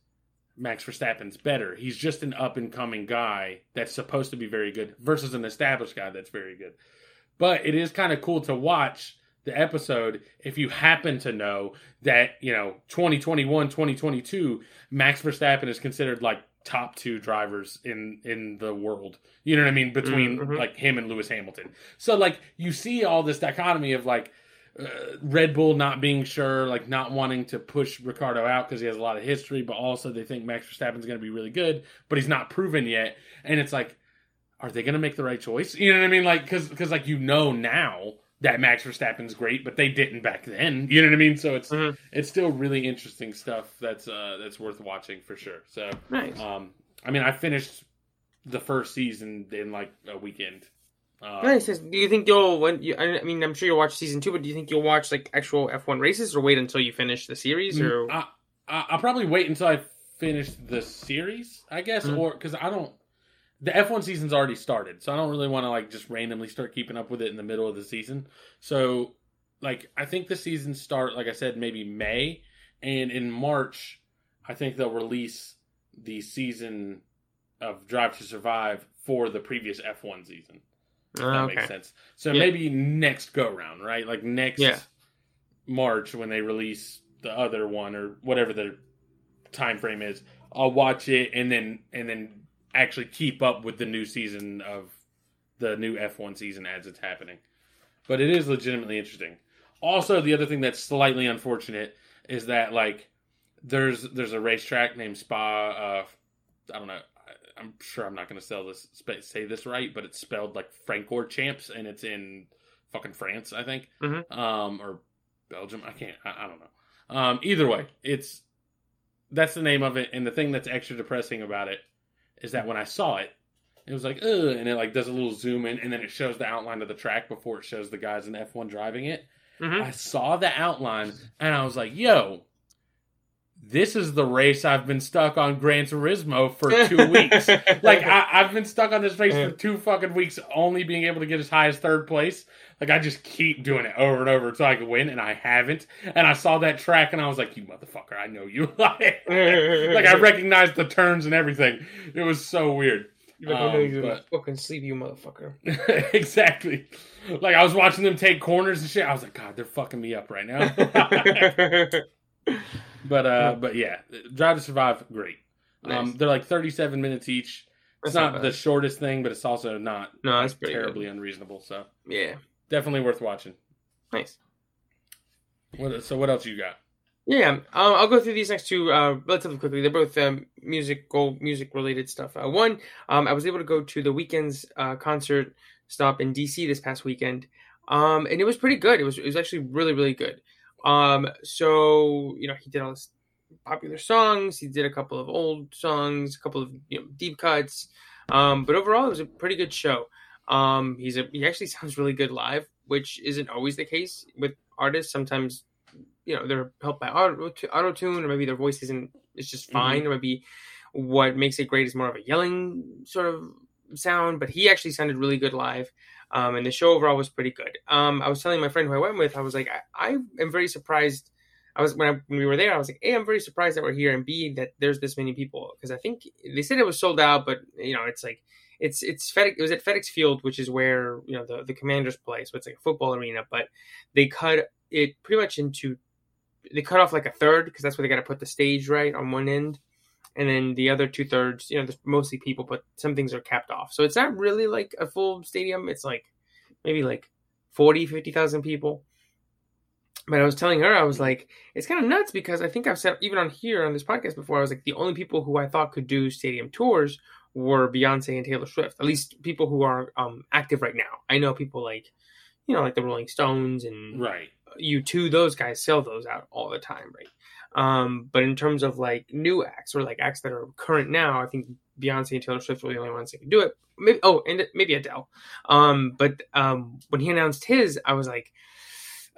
Max Verstappen's better. He's just an up and coming guy that's supposed to be very good versus an established guy that's very good. But it is kind of cool to watch the episode if you happen to know that, you know, 2021, 2022, Max Verstappen is considered like top two drivers in in the world. You know what I mean? Between Mhm. like him and Lewis Hamilton. So like you see all this dichotomy of like uh, Red Bull not being sure, like not wanting to push Ricciardo out because he has a lot of history, but also they think Max Verstappen's going to be really good, but he's not proven yet. And it's like, are they going to make the right choice? You know what I mean? Like, because because like you know now that Max Verstappen's great, but they didn't back then. You know what I mean? So it's Mhm. it's still really interesting stuff that's uh that's worth watching for sure. So nice. um, I mean, I finished the first season in like a weekend. Um, Nice. Do you think you'll? When you, I mean, I'm sure you'll watch season two, but do you think you'll watch like actual F1 races, or wait until you finish the series? Or I, I, I'll probably wait until I finish the series, I guess, Mhm. or because I don't. The F1 season's already started, so I don't really want to like just randomly start keeping up with it in the middle of the season. So, like, I think the season start, like I said, maybe May, and in March, I think they'll release the season of Drive to Survive for the previous F1 season. If that ah, Okay. makes sense. So Yeah. maybe next go round, right? Like next Yeah. March when they release the other one or whatever the time frame is, I'll watch it and then and then actually keep up with the new season of the new F1 season as it's happening. But it is legitimately interesting. Also, the other thing that's slightly unfortunate is that like there's there's a racetrack named Spa. Uh, I don't know. I'm sure I'm not going to sell this say this right, but it's spelled like Francorchamps, and it's in fucking France, I think, Mhm. um, or Belgium. I can't. I, I don't know. Um, either way, it's that's the name of it. And the thing that's extra depressing about it is that when I saw it, it was like, ugh, and it like does a little zoom in, and then it shows the outline of the track before it shows the guys in F1 driving it. Mhm. I saw the outline, and I was like, yo. This is the race I've been stuck on Gran Turismo for two weeks. Like I, I've been stuck on this race for two fucking weeks, only being able to get as high as third place. Like I just keep doing it over and over until I can win, and I haven't. And I saw that track, and I was like, "You motherfucker! I know you." like Like I recognized the turns and everything. It was so weird. You're like, Um, but- fucking sleep, you motherfucker. exactly. Like I was watching them take corners and shit. I was like, God, they're fucking me up right now. but uh, but yeah, Drive to Survive, great. Um, they're like 37 minutes each. It's That's not, not the shortest thing, but it's also not no, it's terribly unreasonable. So Yeah, definitely worth watching. nice. What, so what else you got? Yeah, um, I'll go through these next two uh, relatively quickly. They're both um, musical, music related stuff. Uh, one, um, I was able to go to the Weeknd's uh, concert stop in DC this past weekend, um, and it was pretty good. It was it was actually really really good. Um, so you know he did all his popular songs. He did a couple of old songs, a couple of you know deep cuts. Um, but overall, it was a pretty good show. Um, he's a he actually sounds really good live, which isn't always the case with artists. Sometimes you know they're helped by auto auto tune, or maybe their voice isn't is just fine, or maybe what makes it great is more of a yelling sort of sound. But he actually sounded really good live. Um, and the show overall was pretty good. Um, I was telling my friend who I went with, I was like, I, I am very surprised. I was when, I, when we were there, I was like, A, I'm very surprised that we're here, and B, that there's this many people because I think they said it was sold out, but you know, it's like it's it's FedEx. It was at FedEx Field, which is where you know the the Commanders play, so it's like a football arena. But they cut it pretty much into they cut off like a third because that's where they got to put the stage right on one end, and then the other two thirds, you know, there's mostly people, but some things are capped off. So it's not really like a full stadium. It's like maybe like 40, 50,000 people. But I was telling her, I was like, it's kind of nuts because I think I've said even on here on this podcast before, I was like, the only people who I thought could do stadium tours were Beyonce and Taylor Swift. At least people who are um, active right now. I know people like, you know, like the Rolling Stones and Right. U2 those guys sell those out all the time right um but in terms of like new acts or like acts that are current now i think beyonce and taylor swift were the only ones that could do it maybe oh and maybe adele um but um when he announced his i was like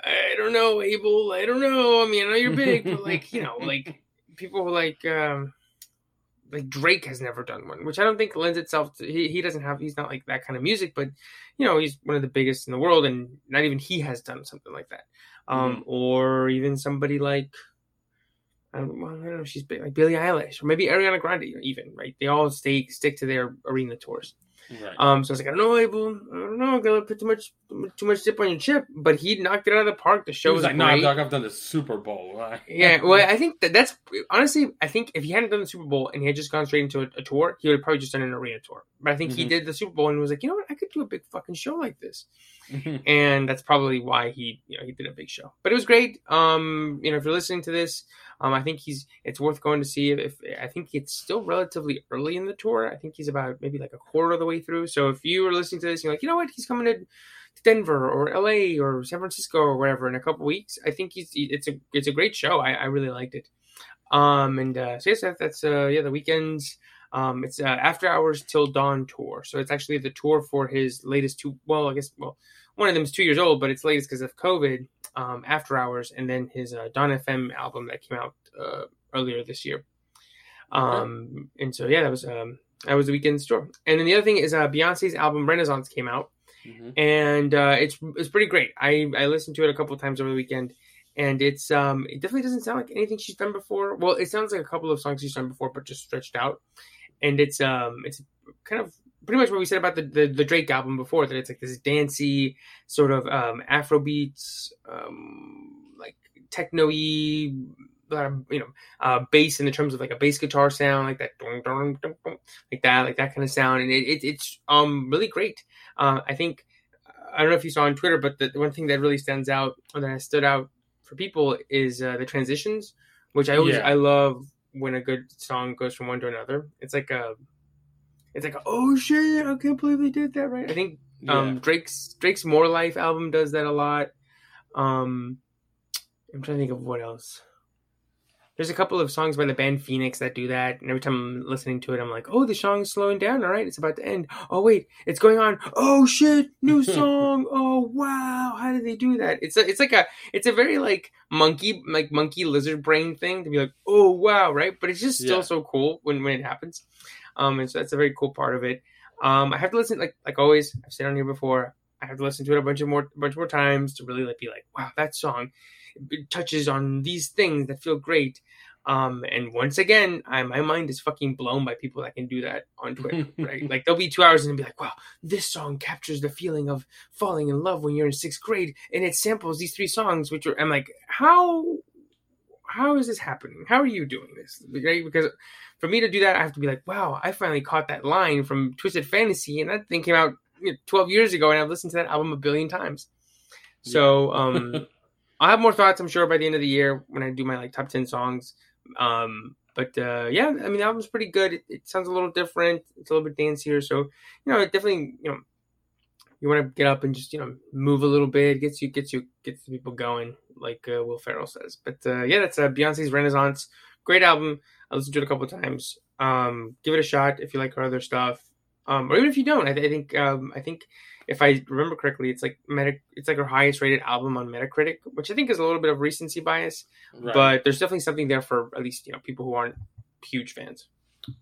i don't know abel i don't know i mean i know you're big but like you know like people like um like Drake has never done one, which I don't think lends itself to. He, he doesn't have. He's not like that kind of music, but you know, he's one of the biggest in the world, and not even he has done something like that. Um, or even somebody like I don't, well, I don't know, she's big, like Billie Eilish, or maybe Ariana Grande, even right? They all stay stick to their arena tours. Right. Um, so I was like, I don't know, Abel, I don't know, I'm gonna put too much too much dip on your chip, but he knocked it out of the park. The show was was like, "No, great. dog, I've done the Super Bowl." Yeah, well, I think that that's honestly, I think if he hadn't done the Super Bowl and he had just gone straight into a, a tour, he would have probably just done an arena tour. But I think he Mhm. did the Super Bowl and was like, you know what, I could do a big fucking show like this, Mhm. and that's probably why he, you know, he did a big show. But it was great. Um, you know, if you're listening to this, um, I think he's it's worth going to see. If, if I think it's still relatively early in the tour, I think he's about maybe like a quarter of the way through. So if you are listening to this, you're like, you know what, he's coming to Denver or LA or San Francisco or wherever in a couple weeks. I think he's it's a it's a great show. I, I really liked it. Um and uh, so yes, that, that's uh yeah the Weeknd's. Um, it's uh, after hours till dawn tour. So it's actually the tour for his latest two. Well, I guess well one of them is two years old, but it's latest because of COVID. Um, after hours and then his uh, Dawn FM album that came out uh, earlier this year. Um, and so yeah, that was um that was the Weeknd's tour. And then the other thing is uh Beyonce's album Renaissance came out Mhm. and uh, it's it's pretty great. I I listened to it a couple of times over the weekend, and it's um it definitely doesn't sound like anything she's done before. Well, it sounds like a couple of songs she's done before, but just stretched out. And it's um it's kind of pretty much what we said about the, the, the Drake album before that it's like this dancey sort of um, Afro beats, um, like techno-y, you know, uh, bass in the terms of like a bass guitar sound, like that, like that, like that kind of sound, and it, it it's um really great. Uh, I think I don't know if you saw on Twitter, but the, the one thing that really stands out or that has stood out for people is uh, the transitions, which I always yeah. I love when a good song goes from one to another. It's like a, it's like oh shit, I can't believe they did that right. I think um, yeah. Drake's Drake's More Life album does that a lot. Um, I'm trying to think of what else there's a couple of songs by the band Phoenix that do that, and every time I'm listening to it, I'm like, "Oh, the song's slowing down. All right, it's about to end. Oh wait, it's going on. Oh shit, new song. oh wow, how did they do that? It's a, it's like a, it's a very like monkey, like monkey lizard brain thing to be like, oh wow, right? But it's just still yeah. so cool when when it happens. Um, and so that's a very cool part of it. Um, I have to listen like like always. I've said on here before. I have to listen to it a bunch of more, bunch more times to really like be like, wow, that song touches on these things that feel great. Um, and once again, I, my mind is fucking blown by people that can do that on Twitter, right? like they'll be two hours and be like, wow, this song captures the feeling of falling in love when you're in sixth grade and it samples these three songs, which are, I'm like, how, how is this happening? How are you doing this? Right? Because for me to do that, I have to be like, wow, I finally caught that line from Twisted Fantasy and that thing came out you know, 12 years ago and I've listened to that album a billion times. So, um, I'll have more thoughts, I'm sure, by the end of the year when I do my like top ten songs. Um, but uh, yeah, I mean, the album's pretty good. It, it, sounds a little different. It's a little bit dancier, so you know, it definitely you know, you want to get up and just you know move a little bit. Gets you gets you gets the people going, like uh, Will Ferrell says. But uh, yeah, that's uh, Beyonce's Renaissance. Great album. I listened to it a couple times. Um, give it a shot if you like her other stuff, um, or even if you don't. I, th- I think um, I think if I remember correctly, it's like Meta, it's like her highest rated album on Metacritic, which I think is a little bit of recency bias, right. but there's definitely something there for at least you know people who aren't huge fans.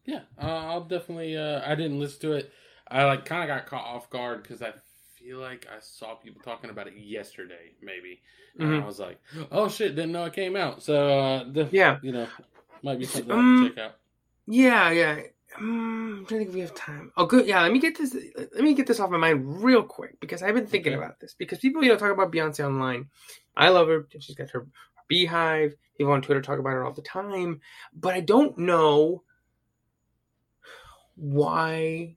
Yeah, uh, I'll definitely. Uh, I didn't listen to it. I like kind of got caught off guard because I feel like I saw people talking about it yesterday, maybe, and mm-hmm. I was like, "Oh shit!" Didn't know it came out. So uh, the, yeah, you know, might be something um, to check out. Yeah, yeah. Um, I'm trying to think if we have time. Oh, good. Yeah, let me get this. Let me get this off my mind real quick because I've been thinking okay. about this. Because people, you know, talk about Beyonce online. I love her. She's got her BeyHive. People on Twitter talk about her all the time. But I don't know why.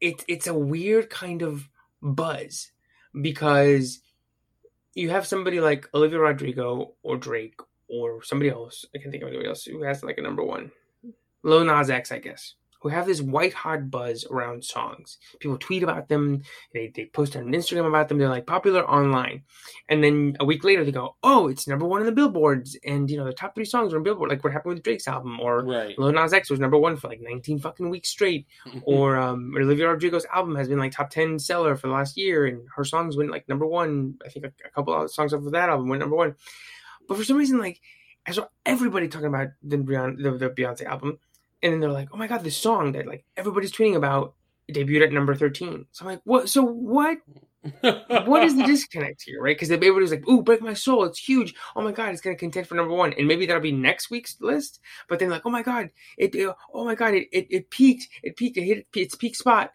It's it's a weird kind of buzz because you have somebody like Olivia Rodrigo or Drake or somebody else. I can't think of anybody else who has like a number one. Lil Nas X, I guess who have this white hot buzz around songs. People tweet about them, they, they post on Instagram about them, they're like popular online. And then a week later they go, Oh, it's number one in the billboards and you know the top three songs are on Billboard, like what happened with Drake's album, or right. Lil Nas X was number one for like nineteen fucking weeks straight. or um Olivia Rodrigo's album has been like top ten seller for the last year and her songs went like number one. I think a, a couple of songs off of that album went number one. But for some reason, like I saw everybody talking about the Beyonce, the, the Beyonce album and then they're like, "Oh my god, this song that like everybody's tweeting about debuted at number 13." So I'm like, "What? So what? what is the disconnect here, right? Because everybody's like, "Ooh, break my soul, it's huge. Oh my god, it's gonna contend for number one, and maybe that'll be next week's list." But then like, "Oh my god, it, it oh my god, it, it, it peaked, it peaked, it hit its peak spot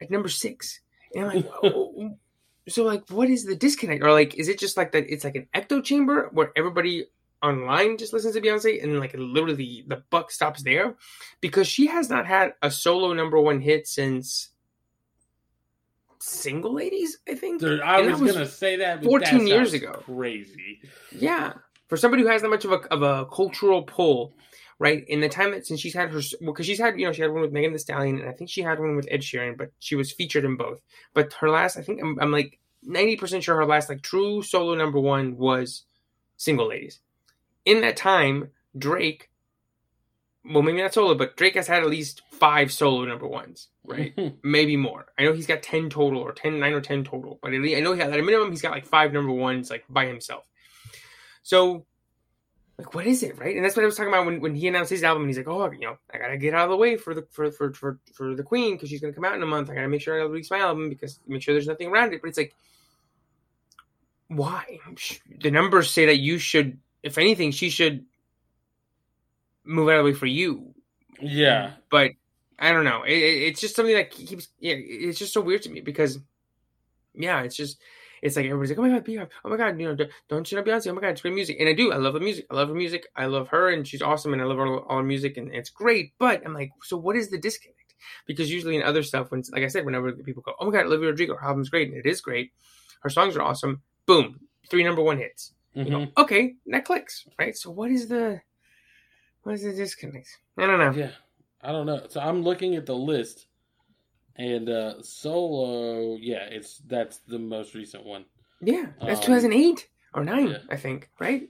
at number six. And I'm like, oh, so like, what is the disconnect? Or like, is it just like that? It's like an echo chamber where everybody online just listens to Beyonce and like literally the buck stops there because she has not had a solo number one hit since single ladies i think? Dude, i was, was, gonna say that 14 that years ago. crazy. Yeah. For somebody who has that much of a, of a cultural pull right in the time that since she's had her well because she's had you know she had one with megan thee stallion and i think she had one with ed sheeran but she was featured in both. But her last i think i'm, I'm like 90% sure her last like true solo number one was single ladies in that time, Drake, well, maybe not solo, but Drake has had at least five solo number ones, right? maybe more. I know he's got 10 total or 10, 9 or 10 total, but I know he has, at a minimum, he's got like five number ones, like by himself. So, like, what is it, right? And that's what I was talking about when, when he announced his album. And he's like, oh, you know, I gotta get out of the way for the for for for, for the Queen because she's gonna come out in a month. I gotta make sure I release my album because make sure there's nothing around it. But it's like, why? The numbers say that you should if anything, she should move out of the way for you. Yeah. But I don't know. It, it, it's just something that keeps. Yeah, it's just so weird to me because, yeah, it's just. It's like everybody's like, oh my god, Beyonce, oh my god, you know, don't you know Beyonce? Oh my god, it's great music, and I do. I love the music. I love her music. I love her, and she's awesome, and I love all, all her music, and it's great. But I'm like, so what is the disconnect? Because usually in other stuff, when like I said, whenever people go, oh my god, Olivia Rodrigo, her album's great, and it is great. Her songs are awesome. Boom, three number one hits. Mhm. You know, okay, that clicks, right? So what is the what is the disconnect? I don't know. Yeah, I don't know. So I'm looking at the list, and uh solo, yeah, it's that's the most recent one. Yeah, that's Um, 2008 or nine, yeah. I think, right?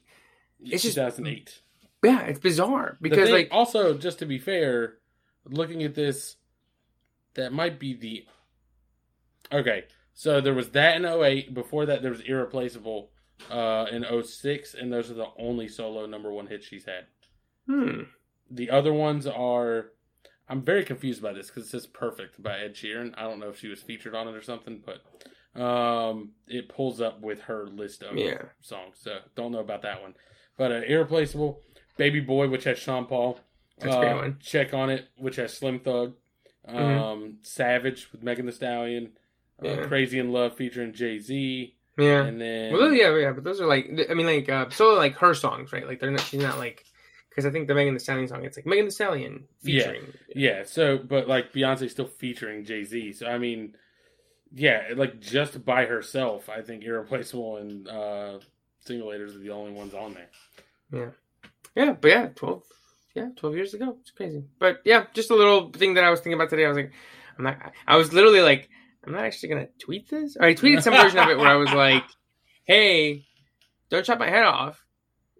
It's just- 2008. Yeah, it's bizarre because thing- like also just to be fair, looking at this, that might be the. Okay, so there was that in 08. Before that, there was Irreplaceable uh, in 06, and those are the only solo number one hits she's had. hmm, The other ones are. I'm very confused by this because it says "Perfect" by Ed Sheeran. I don't know if she was featured on it or something, but um, it pulls up with her list of Yeah. songs. So don't know about that one. But uh, "Irreplaceable," "Baby Boy," which has Sean Paul. That's uh, one. Check on it, which has Slim Thug. Um, Mhm. Savage with Megan Thee Stallion. Uh, Crazy in Love featuring Jay Z. yeah. And then Well, yeah, yeah, but those are like I mean, like uh, solo like her songs, right? Like they're not. She's not like because I think the Megan Thee Stallion song, it's like Megan Thee Stallion Yeah. featuring. Yeah, so but like Beyonce's still featuring Jay Z. So I mean, yeah, like just by herself, I think Irreplaceable and uh Single Ladies are the only ones on there. Yeah. Yeah, but yeah, twelve, yeah, twelve years ago. It's crazy. But yeah, just a little thing that I was thinking about today. I was like, I'm not. I was literally like, I'm not actually gonna tweet this. Or I tweeted some version of it where I was like, Hey, don't chop my head off,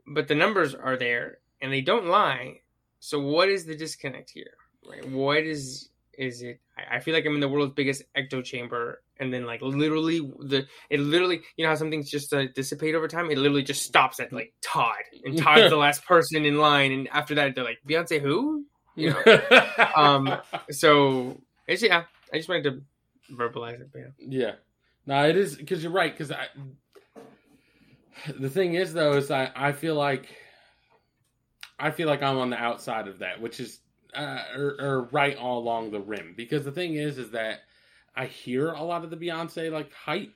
but the numbers are there and they don't lie. So what is the disconnect here? Right? What is is it? I feel like I'm in the world's biggest echo chamber, and then like literally the it literally you know how some things just uh, dissipate over time. It literally just stops at like Todd, and Todd's the last person in line, and after that they're like Beyonce who? You know. um, So it's yeah. I just wanted to verbalize it, yeah. Yeah. No, it is because you're right. Because I, the thing is though, is I I feel like I feel like I'm on the outside of that, which is uh, or, or right all along the rim. Because the thing is, is that I hear a lot of the Beyonce like hype,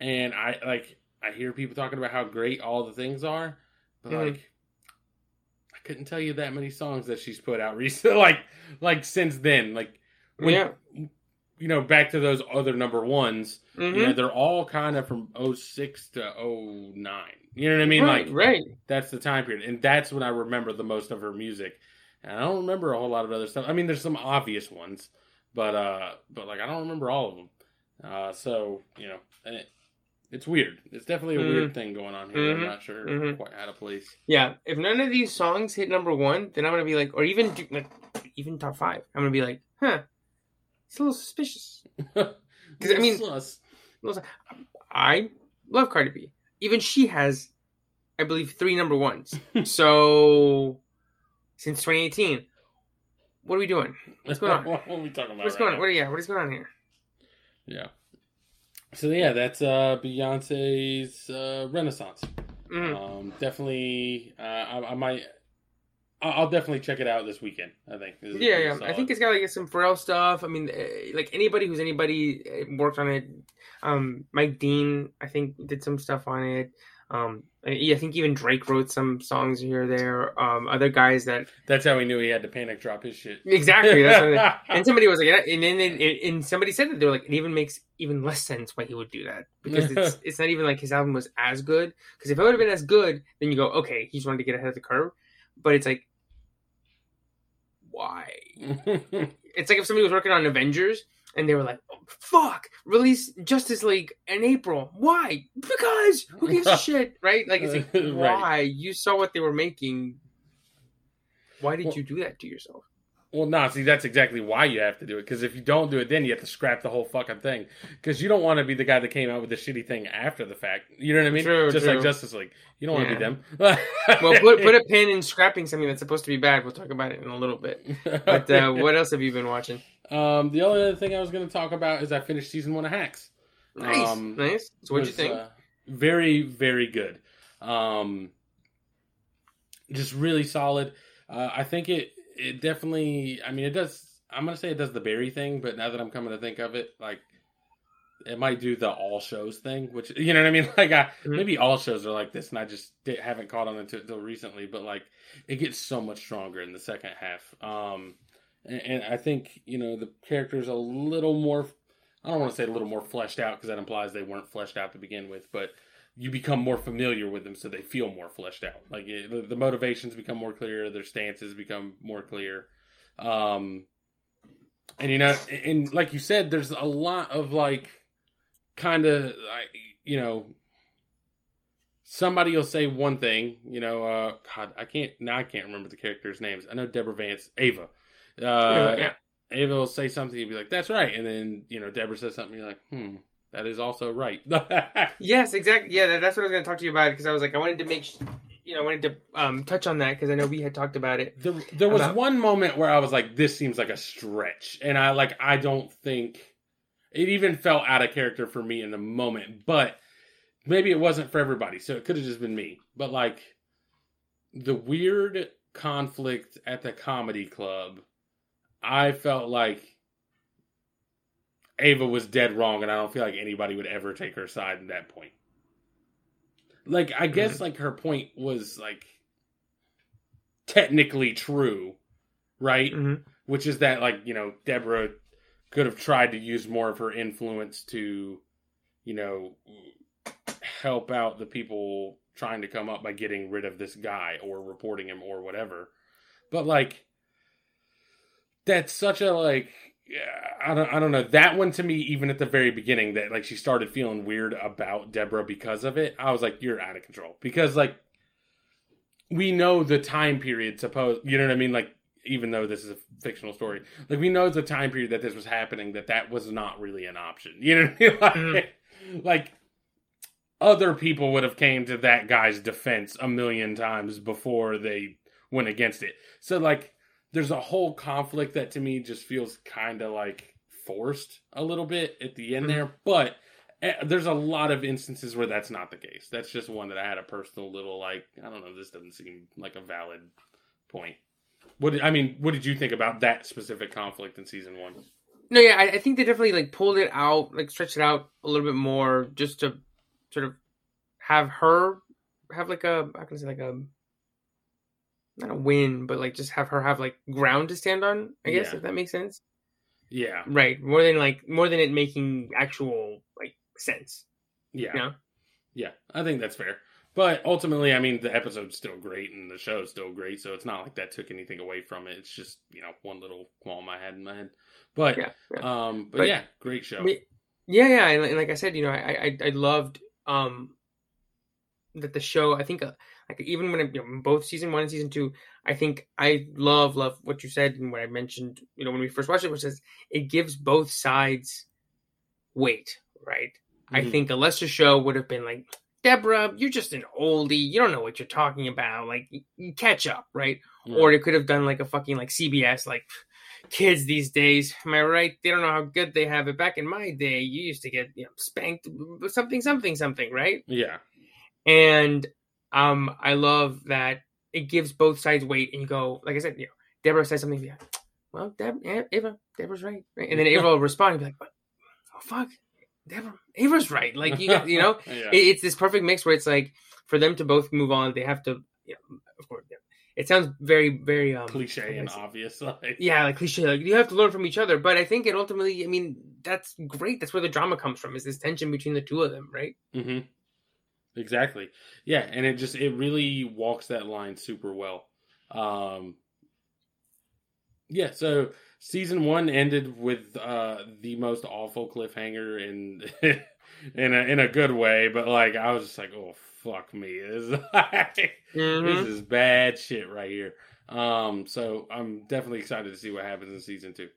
and I like I hear people talking about how great all the things are, but Mhm. like. I couldn't tell you that many songs that she's put out recently, like like since then. Like when, Yeah. You know, back to those other number ones, Mhm. you know, they're all kind of from 06 to 09. You know what I mean? right, like, right. that's the time period. And that's when I remember the most of her music. And I don't remember a whole lot of other stuff. I mean, there's some obvious ones, but, uh, but like, I don't remember all of them. Uh, so, you know, it, it's weird. It's definitely a Mhm. weird thing going on here. I'm Mhm. not sure Mhm. quite how to place. Yeah, if none of these songs hit number one, then I'm gonna be like, or even like, even top five, I'm gonna be like, huh, it's a little suspicious. Because I mean- I love Cardi B. Even she has, I believe, three number ones. so since 2018, what are we doing? What's going on? what are we talking about? What's right going on? now? What are, yeah, what is going on here? Yeah. So yeah, that's uh Beyonce's uh, Renaissance. Mhm. Um, definitely, uh, I, I might, I- I'll definitely check it out this weekend. I think. This Yeah, yeah. I think it's got like some Pharrell stuff. I mean, eh, like anybody who's anybody eh, worked on it. Um, Mike Dean, I think, did some stuff on it. Um, I I think even Drake wrote some songs here or there. Um, other guys that that's how he knew he had to panic drop his shit. exactly. And somebody was like, and then it, and somebody said that they're like, it even makes even less sense why he would do that because it's it's not even like his album was as good. Because if it would have been as good, then you go, okay, he just wanted to get ahead of the curve. But it's like, why? it's like if somebody was working on Avengers and they were like, oh, "Fuck, release Justice League in April." Why? Because who gives a shit, right? Like it's like Right. why you saw what they were making. Why did Well- you do that to yourself? Well, no, see, that's exactly why you have to do it. Because if you don't do it, then you have to scrap the whole fucking thing. Because you don't want to be the guy that came out with the shitty thing after the fact. You know what I mean? True, Just true. like Justice League. You don't want to be them. Well, put put a pin in scrapping something that's supposed to be bad. We'll talk about it in a little bit. But uh, what else have you been watching? Um, the only other thing I was going to talk about is I finished season one of Hacks. Nice, Um, nice. So what'd you think? uh, very, very good. Um, just really solid. Uh, I think it it definitely. I mean, it does I'm gonna say it does the Barry thing, but now that I'm coming to think of it, like it might do the all shows thing, which you know what I mean. Like, I, Mhm. maybe all shows are like this, and I just haven't caught on until, until recently. But like, it gets so much stronger in the second half. Um, and, and I think you know the characters a little more. I don't want to say a little more fleshed out because that implies they weren't fleshed out to begin with, but you become more familiar with them, so they feel more fleshed out. Like it, the, the motivations become more clear, their stances become more clear. Um, and you know, and like you said, there's a lot of like kind of you know somebody will say one thing you know uh god i can't now i can't remember the characters names i know deborah vance ava uh yeah. ava will say something you'll be like that's right and then you know deborah says something you're like hmm that is also right Yes, exactly. Yeah, that, that's what I was going to talk to you about because I was like, I wanted to make, sh- you know, I wanted to um, touch on that because I know we had talked about it. there, there was About- one moment where i was like this seems like a stretch and i like i don't think it even felt out of character for me in the moment but maybe it wasn't for everybody so it could have just been me but like the weird conflict at the comedy club i felt like ava was dead wrong and i don't feel like anybody would ever take her side in that point. Like i guess like her point was like technically true right? Mhm. which is that like you know deborah could have tried to use more of her influence to you know help out the people trying to come up by getting rid of this guy or reporting him or whatever. But like that's such a like I don't I don't know. That one to me even at the very beginning that like she started feeling weird about Deborah because of it I was like you're out of control. Because like we know the time period suppose you know what I mean? Like even though this is a fictional story like we know the time period that this was happening that that was not really an option. You know what I mean? Like, mm-hmm. like other people would have came to that guy's defense a million times before they went against it. So like there's a whole conflict that to me just feels kind of like forced a little bit at the end there but eh, there's a lot of instances where that's not the case. That's just one that i had a personal little like i don't know this doesn't seem like a valid point. What did, i mean what did you think about that specific conflict in season one? No, yeah, I, I think they definitely like pulled it out, like stretched it out a little bit more, just to sort of have her have like a I can say like a not a win, but like just have her have like ground to stand on. I guess Yeah. if that makes sense. yeah Right, more than like more than it making actual like sense. yeah You know? yeah i think that's fair but ultimately i mean the episode's still great and the show's still great so it's not like that took anything away from it it's just you know one little qualm i had in my head but Yeah, yeah. um but, But- yeah great show yeah, yeah, and, and like I said, you know, I I, I loved um that the show. I think uh, like even when it, you know, both season one and season two, I think I love love what you said and what I mentioned. You know, when we first watched it, which is it gives both sides weight, right? I Mhm. think a lesser show would have been like. Deborah, you're just an oldie. You don't know what you're talking about. Like, catch up, right? Yeah. Or it could have done like a fucking like CBS, like kids these days. Am I right? They don't know how good they have it. Back in my day, you used to get you know spanked something, something, something, right? yeah And um, I love that it gives both sides weight, and you go, like I said, you know, Deborah says something, yeah, well, Deb, Ava, Deborah's right, right? and then Ava will respond and be like, oh fuck, Deborah, Ava's right. Like you, got, you know, yeah it, it's this perfect mix where it's like for them to both move on, they have to, you know, of course, yeah. it sounds very, very um, cliche and obvious like yeah, like cliche. Like you have to learn from each other, but I think it ultimately, I mean, that's great. That's where the drama comes from. Is this tension between the two of them, right? hmm Exactly. Yeah, and it just it really walks that line super well. Um Yeah, so season 1 ended with uh the most awful cliffhanger in in a in a good way, but like I was just like, "Oh fuck me. This is like, Mm-hmm. this is bad shit right here." Um so I'm definitely excited to see what happens in season 2.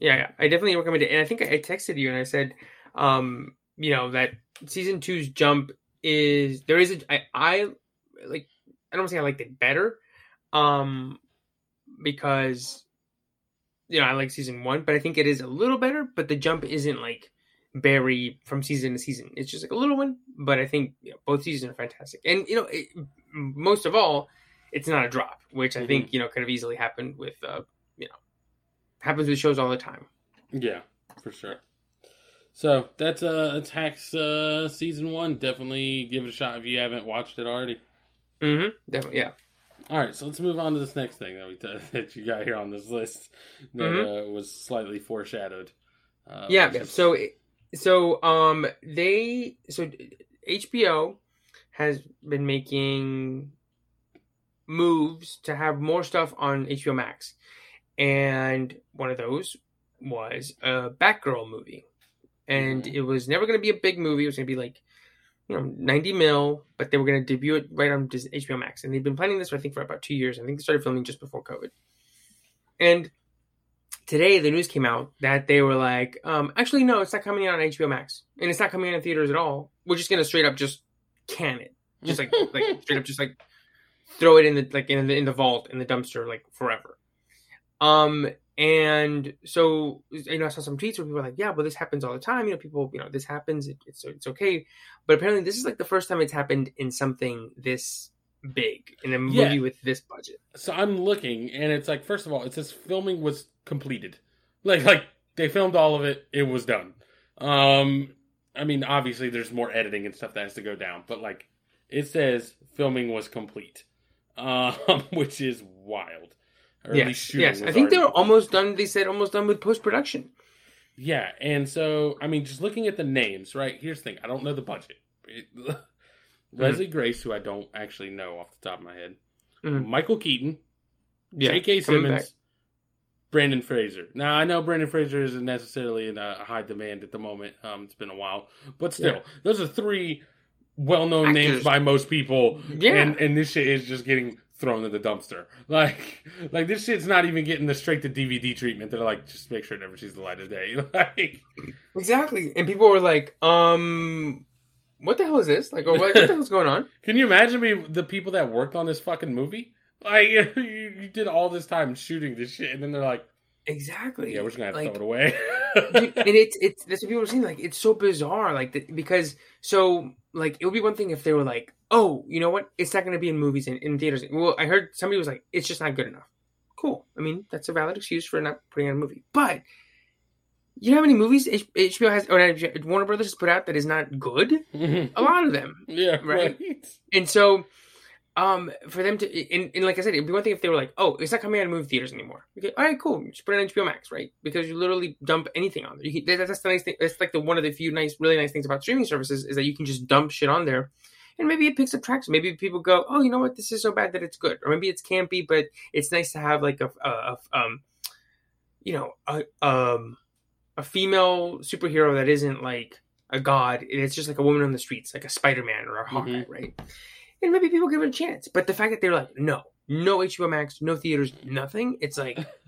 Yeah, yeah, I definitely recommend it. And I think I texted you and I said, um, you know, that season two's jump is there is a I, I like I don't say I liked it better, um, because you know I like season one, but I think it is a little better. But the jump isn't like very from season to season. It's just like a little one, but I think you know, both seasons are fantastic. And you know, it, most of all, it's not a drop, which I think you know could have easily happened with uh, you know happens with shows all the time. Yeah, for sure. So that's uh Hacks uh season one. Definitely give it a shot if you haven't watched it already. Mm-hmm. Definitely, yeah. All right, so let's move on to this next thing that we t- that you got here on this list that Mhm. uh, was slightly foreshadowed. Uh, yeah, yeah. is- So, so um, they so HBO has been making moves to have more stuff on HBO Max, and one of those was a Batgirl movie, and it was never going to be a big movie. It was going to be like you know ninety mil, but they were going to debut it right on Dis- HBO Max, and they've been planning this for, I think for about two years. I think they started filming just before COVID, and today the news came out that they were like, um, actually no, it's not coming out on HBO Max, and it's not coming out in theaters at all. We're just gonna straight up just can it, just like like straight up just like throw it in the like in the in the vault in the dumpster like forever. Um, and so you know I saw some tweets where people were like, yeah, but this happens all the time. You know, people, you know, this happens. It, it's it's okay, but apparently this is like the first time it's happened in something this big in a movie Yeah. with this budget. so I'm looking, and it's like first of all, it says filming was completed. Like like they filmed all of it. It was done. Um, I mean, obviously there's more editing and stuff that has to go down, but like it says filming was complete, um, which is wild. Or Yes, yes. I think they were almost done. They said almost done with post production. Yeah, and so I mean, just looking at the names, right? Here's the thing: I don't know the budget. It- Leslie Grace, who I don't actually know off the top of my head, Mhm. Michael Keaton, Yeah, J.K. Simmons, back. Brandon Fraser. Now I know Brandon Fraser isn't necessarily in a high demand at the moment. Um, it's been a while, but still, Yeah. those are three well-known names by most people. Yeah. and and this shit is just getting thrown in the dumpster. Like, like this shit's not even getting the straight to DVD treatment. They're like, just make sure it never sees the light of day. Like. Exactly. And people were like, um, what the hell is this? Like, or what, what the hell's going on? Can you imagine me the people that worked on this fucking movie? Like you, you did all this time shooting this shit, and then they're like, Exactly. "Yeah, we're just gonna have to throw it away." dude, and it's it's that's what people are saying. Like, it's so bizarre. Like, the, because so like it would be one thing if they were like, oh, you know what? It's not going to be in movies and in theaters. Well, I heard somebody was like, it's just not good enough. Cool. I mean, that's a valid excuse for not putting on a movie. But you know how many movies HBO has or HBO, Warner Brothers has put out that is not good? A lot of them. yeah, Right. right. And so, um, for them to, and, and like I said, it'd be one thing if they were like, "Oh, it's not coming out of movie theaters anymore." Okay, all right, cool. Just put it on HBO Max, right? Because you literally dump anything on there. You can, that's the nice thing. That's like the one of the few nice, really nice things about streaming services is that you can just dump shit on there, and maybe it picks up traction. Maybe people go, "Oh, you know what? This is so bad that it's good," or maybe it's campy, but it's nice to have like a, a, a um, you know, a um, a female superhero that isn't like a god. It's just like a woman on the streets, like a Spider Man or a Hawkeye, right? And maybe people give it a chance. But the fact that they're like, no, no HBO Max, no theaters, nothing. It's like,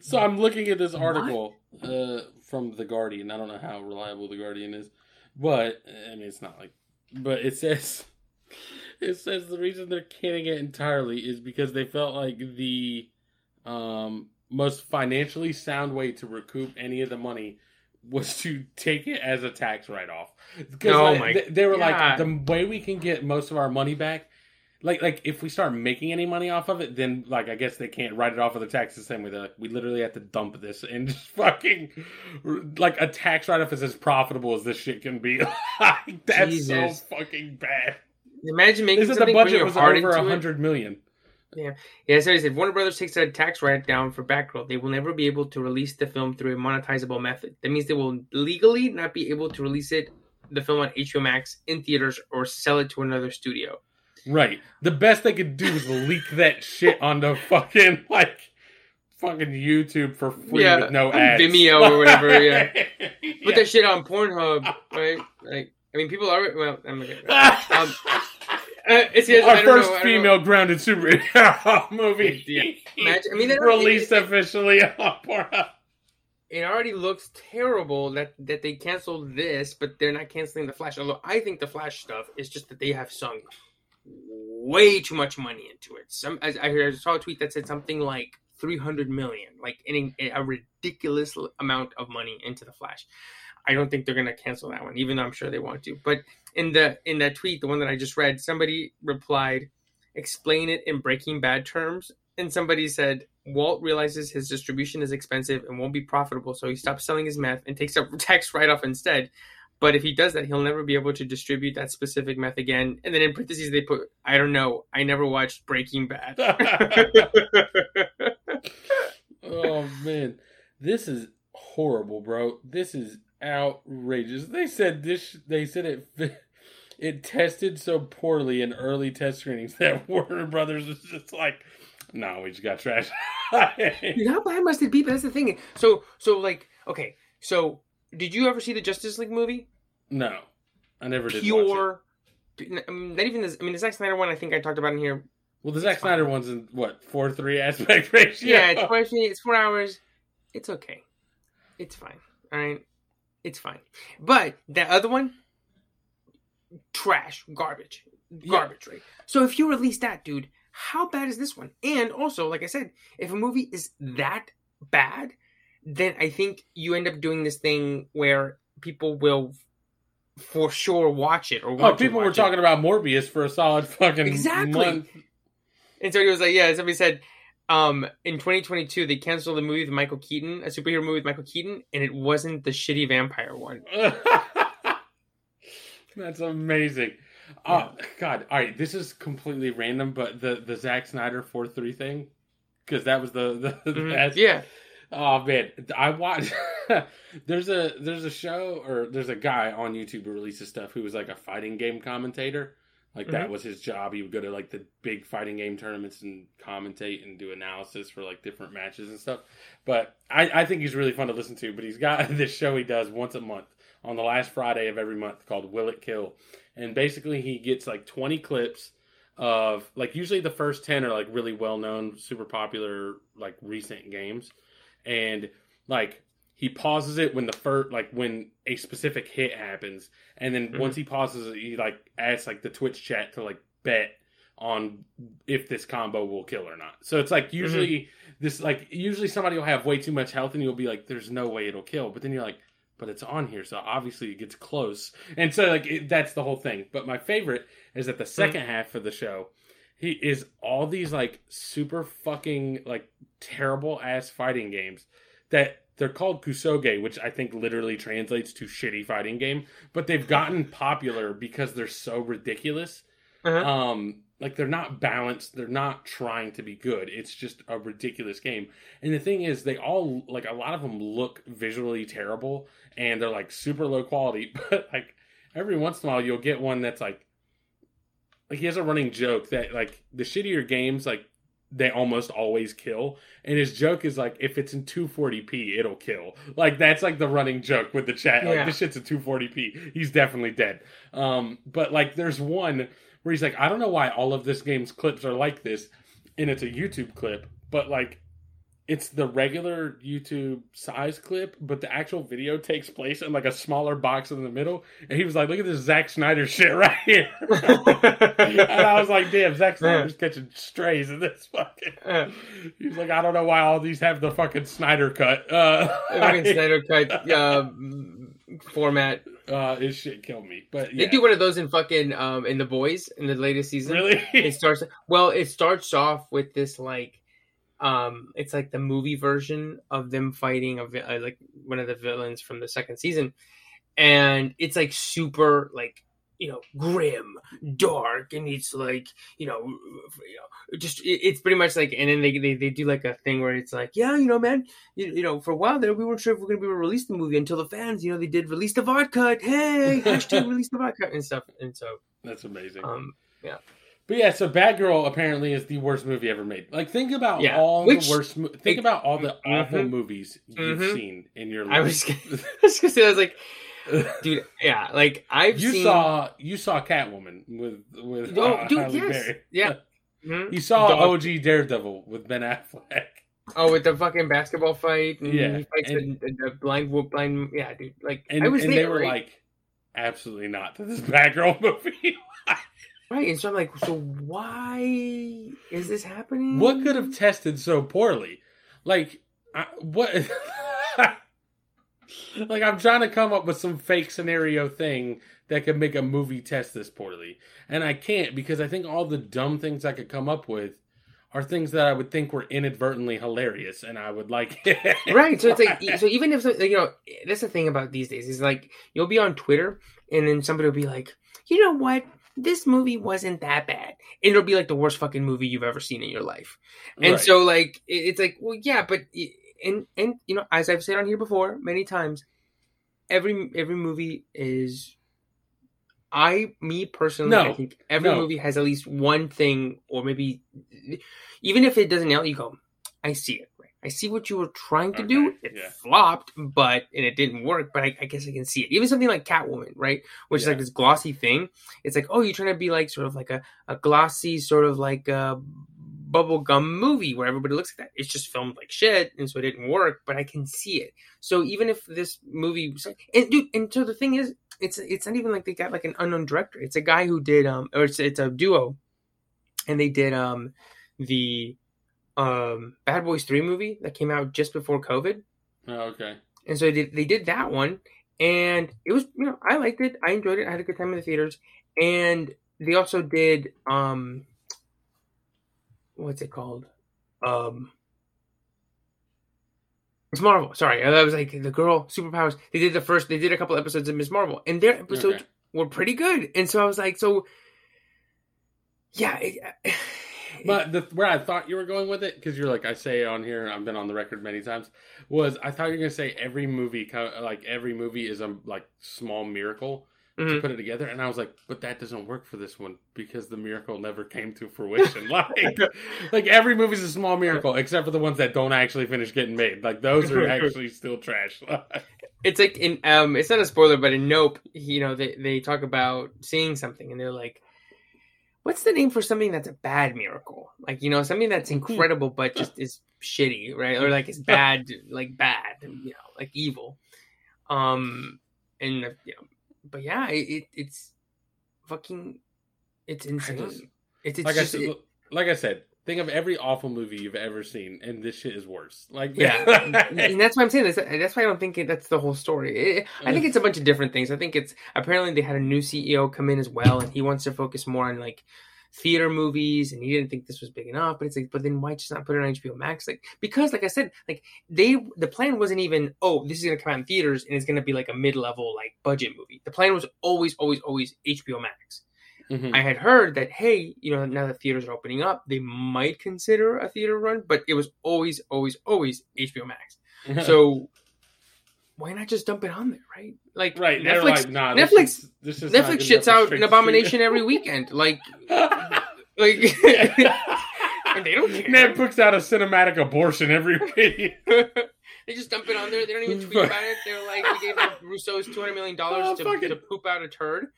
So I'm looking at this article uh, from the Guardian. I don't know how reliable the Guardian is, but I mean it's not like. But it says it says the reason they're canning it entirely is because they felt like the um, most financially sound way to recoup any of the money was to take it as a tax write off. Because Oh like, my they, they were like the way we can get most of our money back. Like, like if we start making any money off of it, then like I guess they can't write it off of the tax the same way. They're like, we literally have to dump this and just fucking like a tax write off is as profitable as this shit can be. like, that's Jesus. so fucking bad. imagine making They said the budget was over a hundred million. Yeah, Yeah, so he said, Warner Brothers takes a tax write down for Batgirl. They will never be able to release the film through a monetizable method. That means they will legally not be able to release it, the film on HBO Max in theaters or sell it to another studio. Right. The best they could do is leak that shit onto fucking like fucking YouTube for free Yeah, with no ads. Vimeo or whatever, yeah. Put that shit on Pornhub, right? Like, I mean, people are well. I'm gonna um, uh, it's, it's, Our first know, I don't know. female grounded superhero movie. Yeah. Imagine- I mean, they released it- officially on Pornhub. it already looks terrible that that they canceled this, but they're not canceling the Flash. Although I think the Flash stuff is just that they have sunk way too much money into it. Some I I saw a tweet that said something like three hundred million, like in a ridiculous amount of money into the Flash. I don't think they're gonna cancel that one, even though I'm sure they want to. But in the in that tweet, the one that I just read, somebody replied, "Explain it in Breaking Bad terms," and somebody said, Walt realizes his distribution is expensive and won't be profitable, so he stops selling his meth and takes a tax write off instead. But if he does that, he'll never be able to distribute that specific meth again. And then in parentheses, they put, I don't know, I never watched Breaking Bad. oh man, this is horrible, bro. This is outrageous. They said this. They said it. It tested so poorly in early test screenings that Warner Brothers was just like, "No, we just got trash." Dude, how bad must it be? But that's the thing. So, so like, okay, so did you ever see the Justice League movie? no, I never did. Pure. I mean, not even this. I mean, the Zack Snyder one. I think I talked about in here. Well, the Zack Snyder one's in what four three aspect ratio. Yeah, it's four, it's four hours. It's okay. It's fine. All right, it's fine. But that other one, trash, garbage, garbage. Right. So if you release that, dude, how bad is this one? And also, like I said, if a movie is that bad, then I think you end up doing this thing where people will for sure watch it or Oh, people were it. talking about Morbius for a solid fucking Exactly. month. And so he was like, yeah, somebody said, um, in 2022, they canceled the movie with Michael Keaton, a superhero movie with Michael Keaton, and it wasn't the shitty vampire one. That's amazing. Oh God! All right, this is completely random, but the the Zack Snyder four three thing, because that was the the, the Mhm. Yeah. Oh man, I watched. there's a there's a show or there's a guy on YouTube who releases stuff who was like a fighting game commentator. Like that mm-hmm. was his job. He would go to like the big fighting game tournaments and commentate and do analysis for like different matches and stuff. But I, I think he's really fun to listen to. But he's got this show he does once a month on the last Friday of every month called Will It Kill, and basically he gets like 20 clips of like usually the first 10 are like really well known, super popular like recent games and like he pauses it when the first like when a specific hit happens. And then Mhm. once he pauses it he like asks like the twitch chat to like bet on if this combo will kill or not. So it's like usually this like usually somebody will have way too much health and you'll be like there's no way it'll kill. But then you're like but it's on here so obviously it gets close. And so like it, that's the whole thing. But my favorite is that the 2nd half of the show he is all these like super fucking like terrible ass fighting games that they're called kusoge which i think literally translates to shitty fighting game but they've gotten popular because they're so ridiculous. Uh-huh. um like they're not balanced. They're not trying to be good. It's just a ridiculous game. And the thing is they all like a lot of them look visually terrible and they're like super low quality but like every once in a while you'll get one that's like like he has a running joke that like the shittier games like they almost always kill. And his joke is like if it's in 240p it'll kill. Like that's like the running joke with the chat. Like Yeah. this shit's at 240p he's definitely dead. Um but like there's one where he's like i don't know why all of this game's clips are like this and it's a youtube clip but like it's the regular YouTube size clip, but the actual video takes place in like a smaller box in the middle. And he was like, "Look at this Zack Snyder shit right here." and I was like, "Damn, Zack Snyder's catching strays in this fucking." Uh, He was like, "I don't know why all these have the fucking Snyder cut." Uh, fucking Snyder cut uh, format. uh, his shit killed me. But They do one of those in fucking um in the boys in the latest season. really. It starts well. It starts off with this like, um, it's like the movie version of them fighting of uh, like one of the villains from the second season, and it's like super like you know grim, dark, and it's like you know, you know, just it, it's pretty much like, and then they, they they do like a thing where it's like, yeah, you know, man, you, you know, for a while there we weren't sure if we are gonna be able to release the movie until the fans, you know, they did release the Vought cut, hey, hashtag release the Vought cut and stuff, and so That's amazing. um. But yeah, so Batgirl apparently is the worst movie ever made. Like, think about Yeah, all which- the worst. Mo- think about all the awful Mhm. movies you've Mhm. seen in your life. I was, gonna, I was gonna say, I was like, dude, yeah, like I've you seen. saw you saw Catwoman with with Oh, uh, dude, Halle yes. Berry. Yeah. Mhm. You saw Dog- OG Daredevil with Ben Affleck. Oh, with the fucking basketball fight, and Yeah, he fights and- the, the blind, blind, yeah, dude. Like And, I was and there, they were right? like, absolutely not this Batgirl movie. Right, and so I'm like, so why is this happening? what could have tested so poorly? Like, I, what? like, I'm trying to come up with some fake scenario thing that could make a movie test this poorly, and I can't because I think all the dumb things I could come up with are things that I would think were inadvertently hilarious, and I would like right. So it's like, so even if you know, that's the thing about these days is like you'll be on Twitter, and then somebody will be like, you know what, this movie wasn't that bad, and it'll be like the worst fucking movie you've ever seen in your life, and Right. so like it's like, well, yeah, but and and you know, as I've said on here before many times, every every movie is. I, me personally, No. I think every No. movie has at least one thing, or maybe, even if it doesn't nail it, you go, I see it. I see what you were trying to do. It yeah. flopped, but and it didn't work. But I, I guess I can see it. Even something like Catwoman, right, which is like this glossy thing. It's like, oh, you're trying to be like sort of like a, a glossy sort of like a bubblegum movie where everybody looks like that. It's just filmed like shit, and so it didn't work. But I can see it. So even if this movie, and dude, and so the thing is, it's it's not even like they got like an unknown director. It's a guy who did um, or it's it's a duo, and they did um the um Bad Boys Three movie that came out just before COVID, Oh, okay. and so they did, they did that one, and it was you know I liked it, I enjoyed it, I had a good time in the theaters, and they also did um what's it called um. Miss Marvel. Sorry, that was like the girl superpowers. They did the first. They did a couple episodes of Miss Marvel, and their episodes Okay. were pretty good. And so I was like, so yeah. It, But the, where I thought you were going with it, because you're like I say on here, I've been on the record many times, was I thought you were gonna say every movie, like every movie is a like small miracle to Mhm. put it together, and I was like, but that doesn't work for this one because the miracle never came to fruition. like, like every movie's a small miracle except for the ones that don't actually finish getting made. Like those are actually still trash. it's like in um, it's not a spoiler, but in Nope, you know, they they talk about seeing something, and they're like, "What's the name for something that's a bad miracle? Like you know, something that's incredible but just is shitty, right? Or like it's bad, like bad, you know, like evil." Um, and uh, you know, but yeah, it, it it's fucking, it's insane. just- it's it's like just I said, it- like I said, think of every awful movie you've ever seen, and this shit is worse. Like, Yeah, and that's why I'm saying this. That's why I don't think it, that's the whole story. I think it's a bunch of different things. I think it's apparently they had a new CEO come in as well, and he wants to focus more on like theater movies, and he didn't think this was big enough. But it's like, but then why just not put it on HBO Max? Like because, like I said, like they the plan wasn't even oh this is gonna come out in theaters and it's gonna be like a mid level like budget movie. The plan was always always always HBO Max. Mhm. I had heard that hey, you know, now that theaters are opening up, they might consider a theater run, but it was always, always, always HBO Max. So why not just dump it on there, right? Like right, Netflix, like, nah, Netflix- this is, this is Netflix shits out an abomination every weekend, like, like, and they don't care. Puts out a cinematic abortion every week. They just dump it on there. They don't even tweet about it. They're like, we gave the Russo's two hundred million dollars Oh, to, fucking- to poop out a turd.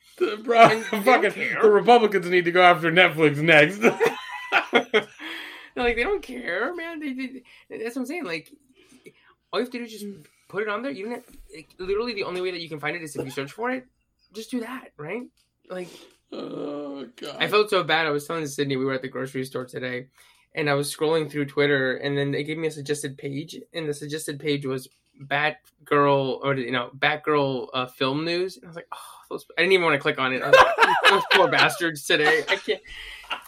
Bro, And fucking, the Republicans need to go after Netflix next. They're like, they don't care, man. They, they, that's what I'm saying. Like, all you have to do is just put it on there. You don't have, like, literally the only way that you can find it is if you search for it. Just do that, right? Like, oh god. I felt so bad. I was telling Sydney we were at the grocery store today, and I was scrolling through Twitter, and then they gave me a suggested page, and the suggested page was Batgirl or you know Batgirl uh, film news. And I was like, oh, those, I didn't even want to click on it. Like, those poor bastards today. I can't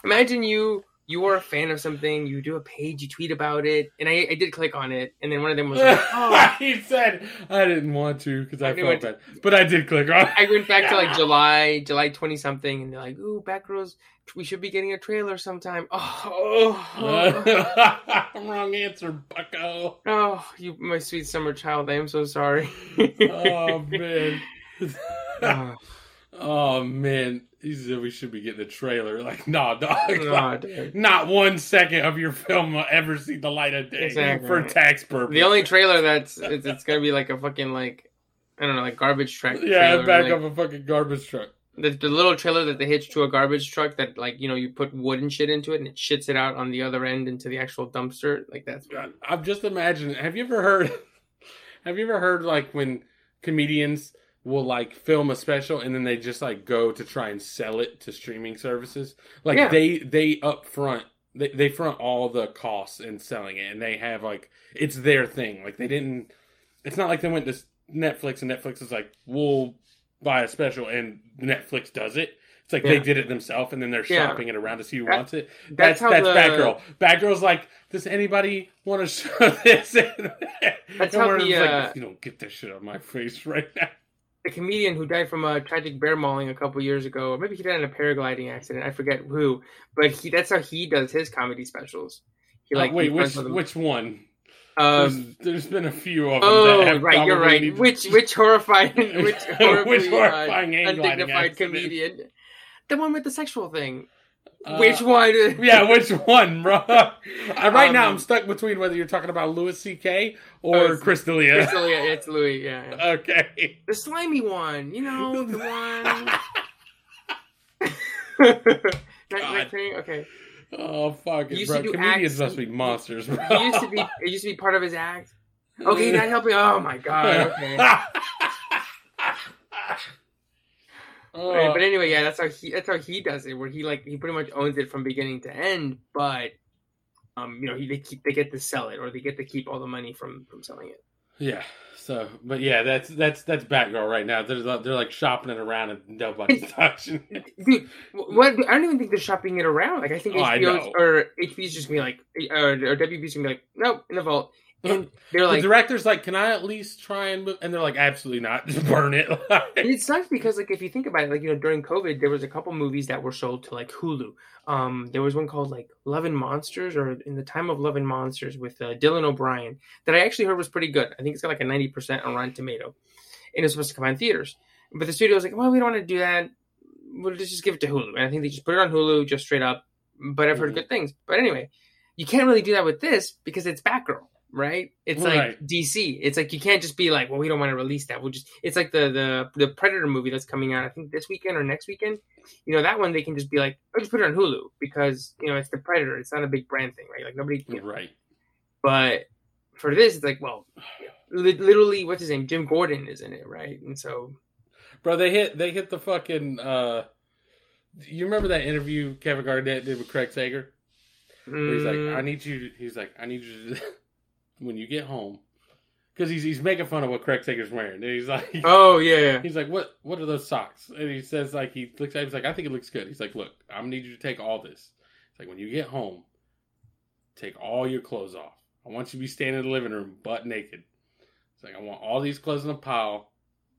imagine you. You are a fan of something. You do a page. You tweet about it, and I, I did click on it, and then one of them was like, oh. he said I didn't want to because I, I felt bad, but I did click on. it. I went back to like July, July twenty something, and they're like, "Ooh, Batgirls, we should be getting a trailer sometime." Oh, oh, Wrong answer, Bucko. oh, you, my sweet summer child. I am so sorry. Oh man. oh, oh man. He said we should be getting a trailer. Like, nah, dog. oh, dude. Not one second of your film will ever see the light of day Exactly. for tax purposes. The only trailer that's it's, it's gonna be like a fucking like I don't know, like garbage truck. yeah, trailer, back like, of a fucking garbage truck. the, the little trailer that they hitch to a garbage truck that like you know you put wood and shit into it and it shits it out on the other end into the actual dumpster. Like that's I'm just imagining. Have you ever heard? Have you ever heard like when comedians will like film a special and then they just like go to try and sell it to streaming services? Like Yeah. they they up front they they front all the costs in selling it and they have like it's their thing. Like they didn't. It's not like they went to Netflix and Netflix is like we'll buy a special and Netflix does it. It's like Yeah. they did it themselves, and then they're Yeah. shopping it around to see who That- wants it. that's That's how that's, the- Batgirl. Batgirl's like, does anybody want to show this? That's And how the, like, uh, you don't get this shit on my face right now. The comedian who died from a tragic bear mauling a couple years ago, or maybe he died in a paragliding accident. I forget who, but he that's how he does his comedy specials. He Uh, wait, he which runs with them. which one? um, there's, there's been a few of them. oh that have right, you're right. need to- Which which horrifying, which horribly, Which horrifying uh, undignified accident? comedian, the one with the sexual thing. Uh, which one? Yeah, which one, bro? Uh, right now, Um, I'm stuck between whether you're talking about Louis C.K. Oh, or it's- Chris D'Elia. It's Louis. It's Louis. Yeah, yeah. Okay. the slimy one. You know the one. That- that God. thing? Okay. Oh fuck it, bro! Comedians acts- must be monsters, bro. He used to be. It used to be part of his act. Okay, not helping. Oh my god. Okay. Oh, but anyway, yeah, that's how he that's how he does it, where he like he pretty much owns it from beginning to end, but um, you know, he they keep they get to sell it or they get to keep all the money from from selling it. yeah. So, but yeah, that's that's that's Batgirl right now. They're like- they're like shopping it around and nobody's touching it. Dude, what I don't even think they're shopping it around. Like I think Oh, I HBO's know. or HB's just gonna be like or, or WB's gonna be like, nope, in the vault. And they're the like director's like, "Can I at least try and?" Move? And they're like, "Absolutely not. Just burn it." It sucks because like if you think about it, like you know during COVID there was a couple movies that were sold to like Hulu. Um, there was one called like Love and Monsters or In the Time of Love and Monsters with uh, Dylan O'Brien that I actually heard was pretty good. I think it's got like a ninety percent on Rotten Tomato, and it's supposed to come out in theaters. But the studio was like, well, we don't want to do that. We'll just give it to Hulu, and I think they just put it on Hulu just straight up. But I've heard Mhm. good things. But anyway, you can't really do that with this because it's Batgirl. Right? It's like DC. It's like you can't just be like, well, we don't want to release that. We'll just. It's like the the the Predator movie that's coming out. I think this weekend or next weekend. You know that one they can just be like, oh, just put it on Hulu because you know it's the Predator. It's not a big brand thing, right? Like nobody. You know. right. But for this, it's like, well, li- literally, what's his name? Jim Gordon is in it, right? And so, Bro, they hit they hit the fucking. uh You remember that interview Kevin Garnett did with Craig Sager? He's like, mm, I need you. He's like, I need you to when you get home, because he's he's making fun of what Craig Sager's wearing, and he's like, oh yeah, he's like, what what are those socks? And he says like he looks at, it, he's like, I think it looks good. He's like, look, I'm gonna need you to take all this. It's like when you get home, take all your clothes off. I want you to be standing in the living room butt naked. It's like I want all these clothes in a pile,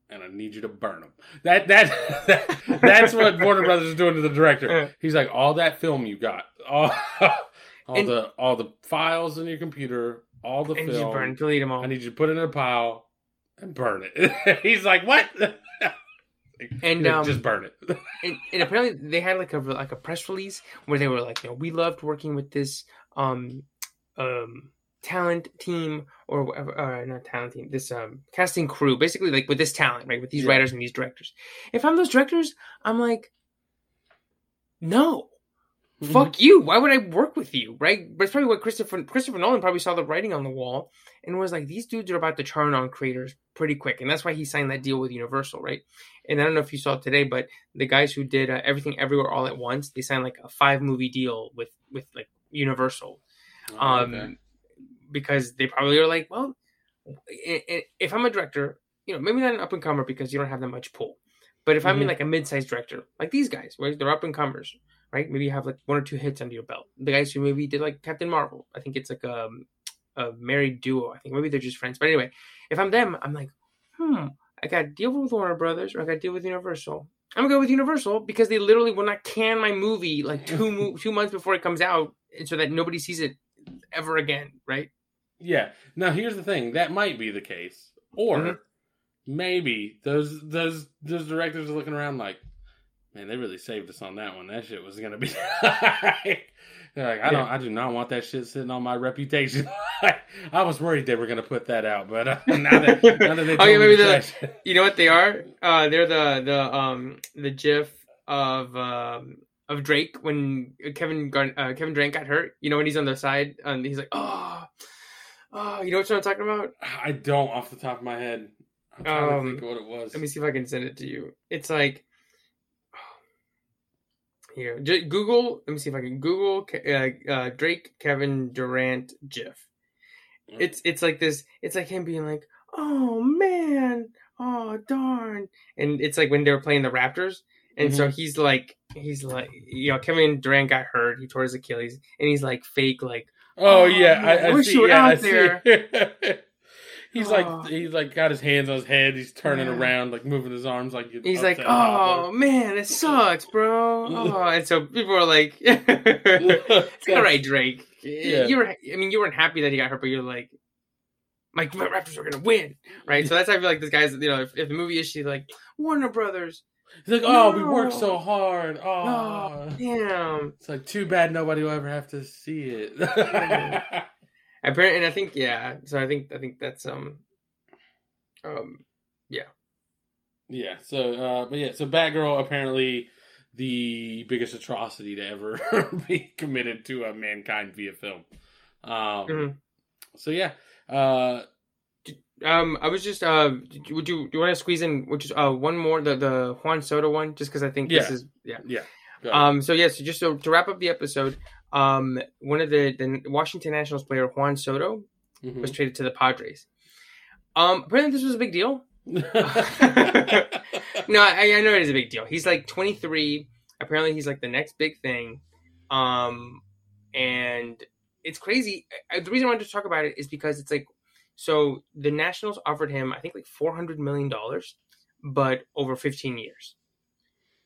and I need you to burn them. That that, that that's what Warner Brothers is doing to the director. He's like, all that film you got, all, all And- the all the files in your computer, all the and just film. burn, delete them all. I need you to put it in a pile and burn it. He's like, what? And, um, just burn it. and, and apparently they had like a like a press release where they were like, you know, we loved working with this um um talent team or whatever, uh, not talent team, this um casting crew, basically like with this talent, right, with these Yeah. writers and these directors. If I'm those directors, I'm like, no, Mm-hmm. fuck you. Why would I work with you, right? But it's probably what Christopher Christopher Nolan probably saw the writing on the wall and was like, these dudes are about to turn on creators pretty quick, and that's why he signed that deal with Universal, right? And I don't know if you saw it today, but the guys who did uh, Everything Everywhere All at Once, they signed like a five movie deal with with like Universal, Oh, um, okay. because they probably are like, well, if I'm a director, you know, maybe not an up and comer because you don't have that much pull, but if I'm in like a mid sized director, like these guys, right? They're up and comers, right? Maybe you have like one or two hits under your belt. The guys who maybe did like Captain Marvel, I think it's like a, a married duo. I think maybe they're just friends. But anyway, if I'm them, I'm like, hmm, I got to deal with Warner Brothers or I got to deal with Universal. I'm gonna go with Universal because they literally will not can my movie like two mo- two months before it comes out, and so that nobody sees it ever again, right? Yeah. Now here's the thing. That might be the case, or Mhm. maybe those those those directors are looking around like, man, they really saved us on that one. That shit was gonna be. They're like, I don't, I do not want that shit sitting on my reputation. I was worried they were gonna put that out, but uh, now that now that they yeah, maybe to they're You know what they are? Uh, they're the the um the GIF of um of Drake when Kevin uh, Kevin Drake got hurt. You know when he's on the side and he's like, oh, oh, you know what I'm talking about? I don't off the top of my head. I'm trying Um, to think of what it was. Let me see if I can send it to you. It's like here. J- Google. Let me see if I can Google uh, uh, Drake Kevin Durant GIF. It's it's like this. It's like him being like, "Oh man, oh darn, and it's like when they were playing the Raptors, and so Mm-hmm. he's like, he's like, you know, Kevin Durant got hurt, he tore his Achilles, and he's like fake, like, Oh, Oh, yeah, man, I, I wish see. you were yeah, out I see. he's Oh. like he's like got his hands on his head. He's turning Yeah. around, like moving his arms, like he's like, oh man, it sucks, bro. Oh, and so people are like, it's all right, Drake. Yeah. You were, I mean, you weren't happy that he got hurt, but you're like, my my Raptors are gonna win, right? So that's how I feel like this guy's, you know, if, if the movie issue like Warner Brothers, He's like, oh, we worked so hard. Oh, oh damn. it's like too bad nobody will ever have to see it. Apparently, and I think yeah. So I think I think that's um, um, yeah. Yeah. So, uh, but yeah. So, Batgirl apparently the biggest atrocity to ever be committed to a mankind via film. Um. Mhm. So yeah. Uh. um. I was just uh, would you do you want to squeeze in which is uh one more the the Juan Soto one just because I think this is yeah. Yeah. Um. So yes, just so to wrap up the episode, um, one of the the Washington Nationals player Juan Soto Mhm. was traded to the Padres. Um. Apparently, this was a big deal. No, I, I know it is a big deal. He's like 23. Apparently, he's like the next big thing. Um, and it's crazy. I- The reason I wanted to talk about it is because it's like, so the Nationals offered him, I think, like 400 million dollars, but over 15 years.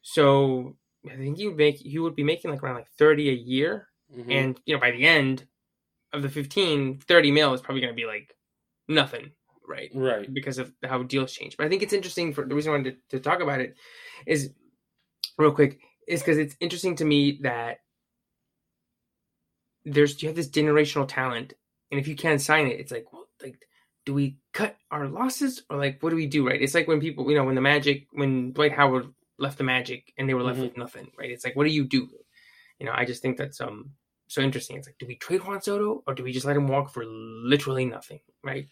So I think he would make he would be making like around like 30 a year, Mhm. and you know by the end of the 15, 30 mil is probably going to be like nothing, right? right. because of how deals change. But I think it's interesting for the reason I wanted to, to talk about it is real quick is because it's interesting to me that there's you have this generational talent, and if you can't sign it, it's like well, like do we cut our losses or like what do we do? Right? It's like when people you know when the Magic when Dwight Howard left the Magic and they were left Mhm. with nothing, right? It's like what do you do? You know, I just think that's um so interesting. It's like do we trade Juan Soto or do we just let him walk for literally nothing? Right?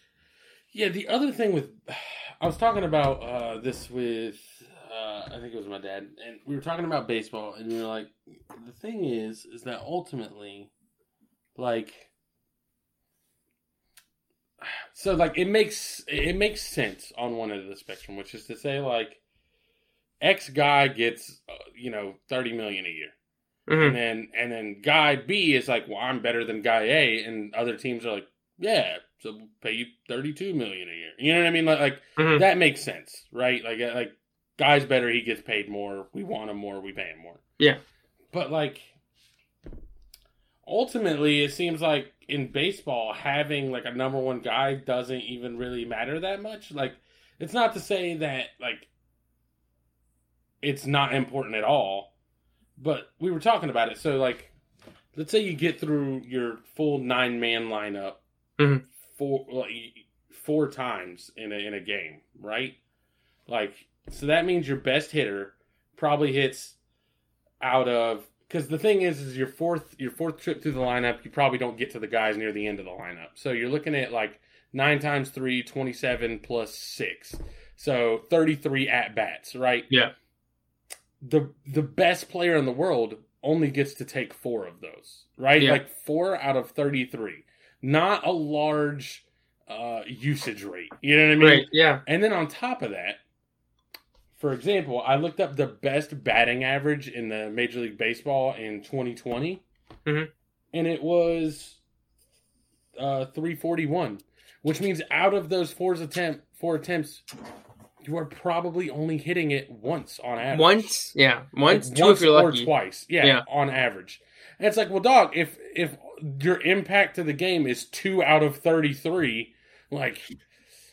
Yeah, the other thing with I was talking about uh, this with uh, I think it was my dad, and we were talking about baseball, and we were like, the thing is, is that ultimately, like, so like it makes it makes sense on one end of the spectrum, which is to say like, X guy gets uh, you know thirty million a year. Mhm. and then and then guy B is like, well, I'm better than guy A, and other teams are like, yeah, so we'll pay you 32 million a year. You know what I mean? Like, like Mhm. that makes sense, right? Like, uh, like guy's better, he gets paid more. We want him more, we pay him more. Yeah. but like ultimately, it seems like in baseball, having like a number one guy doesn't even really matter that much. Like, it's not to say that like it's not important at all but we were talking about it. So, like, let's say you get through your full nine man lineup Mhm. four like, four times in a in a game, right? Like, so that means your best hitter probably hits out of because the thing is, is your fourth your fourth trip through the lineup, you probably don't get to the guys near the end of the lineup. So you're looking at like nine times three, 27 plus six. So 33 at bats, right? Yeah. The the best player in the world only gets to take four of those, right? Yeah. Like four out of 33. Not a large uh, usage rate. You know what I mean? Right. Yeah. And then on top of that, for example, I looked up the best batting average in the Major League Baseball in 2020, Mhm. and it was uh, 341, which means out of those four attempt four attempts, you are probably only hitting it once on average. Once. Yeah. Once. Like, two if you're or lucky. twice. Yeah, Yeah. on average. And it's like, well, dog, if if your impact to the game is two out of thirty three, like,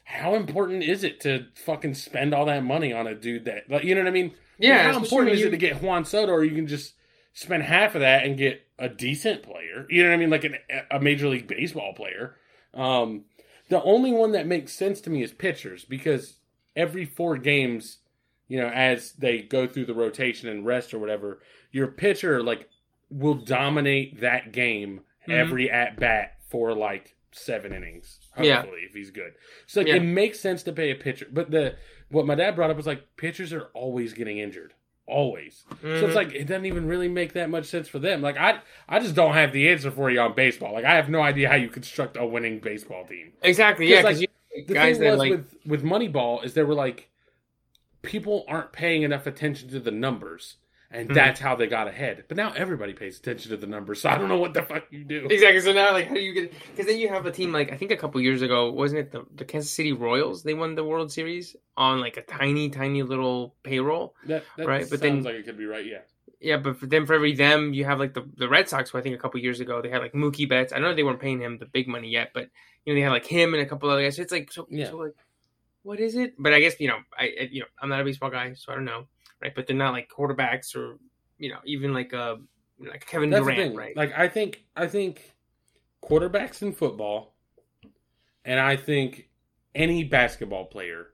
how important is it to fucking spend all that money on a dude that, like, you know what I mean? Yeah. how important is you- it to get Juan Soto, or you can just spend half of that and get a decent player? You know what I mean? Like an, a major league baseball player. Um, the only one that makes sense to me is pitchers because every four games, you know, as they go through the rotation and rest or whatever, your pitcher like will dominate that game Mhm. every at bat for like seven innings. Yeah. If he's good. So like, Yeah. it makes sense to pay a pitcher, but the what my dad brought up was like pitchers are always getting injured, always. So Mhm. it's like it doesn't even really make that much sense for them. Like I, I just don't have the answer for you on baseball. Like I have no idea how you construct a winning baseball team. exactly. Yeah. Because, Because the guys thing that was like with with Moneyball is they were like people aren't paying enough attention to the numbers, and Mhm. that's how they got ahead. But now everybody pays attention to the numbers, so I don't know what the fuck you do. exactly. So now, like, how do you get? Because then you have a team like I think a couple years ago, wasn't it the, the Kansas City Royals? They won the World Series on like a tiny, tiny little payroll. That, that Right, but then sounds then- like it could be right. Yeah, Yeah, but for them, for every them, you have like the the Red Sox, who I think a couple years ago they had like Mookie Betts. I know they weren't paying him the big money yet, but you know they had like him and a couple other guys. So it's like so, Yeah. so like, what is it? But I guess you know I I- you know I'm not a baseball guy, so I don't know, right? But they're not like quarterbacks or you know even like uh like Kevin that's Durant, right? Like I think I think quarterbacks in football, and I think any basketball player,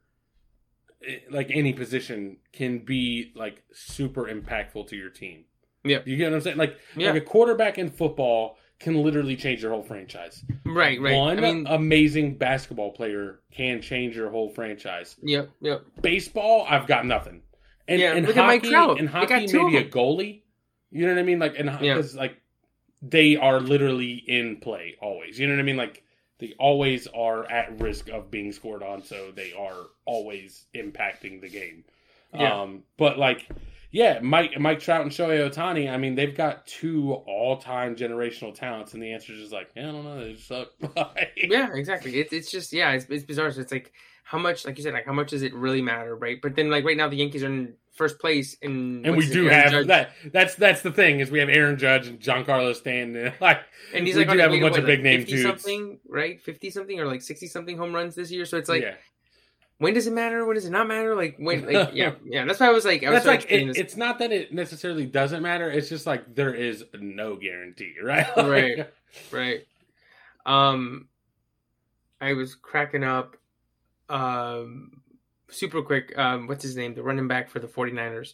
Eh, like any position, can be like super impactful to your team. Yeah. you get what I'm saying? Like, Yeah. like a quarterback in football can literally change your whole franchise. right, right. One I mean, amazing basketball player can change your whole franchise. yep, yep. Baseball, I've got nothing. And, Yeah, and look at Mike hockey, Trout. and hockey, maybe a goalie. You know what I mean? Like, and Yeah. because like they are literally in play always. You know what I mean? Like they always are at risk of being scored on, so they are always impacting the game. Yeah. Um, but like, yeah, Mike Mike Trout and Shohei Ohtani. I mean, they've got two all time generational talents, and the answer is just like, yeah, I don't know, they just suck. Yeah, exactly. It's it's just yeah, it's, it's bizarre. So it's like how much, like you said, like how much does it really matter, right? But then like right now the Yankees are in first place, and And we do Aaron have Judge. that. That's that's the thing is we have Aaron Judge and Giancarlo Stanton. Like and he's we like do have a bunch what, of big like name 50 dudes. something, right? Fifty something or like sixty something home runs this year. So it's like yeah, when does it matter? When does it not matter? Like when? Like yeah, yeah. That's why I was like, I was that's like it, this. it's not that it necessarily doesn't matter. It's just like there is no guarantee, right? Right. Right. Um I was cracking up um super quick. Um what's his name? The running back for the 49ers.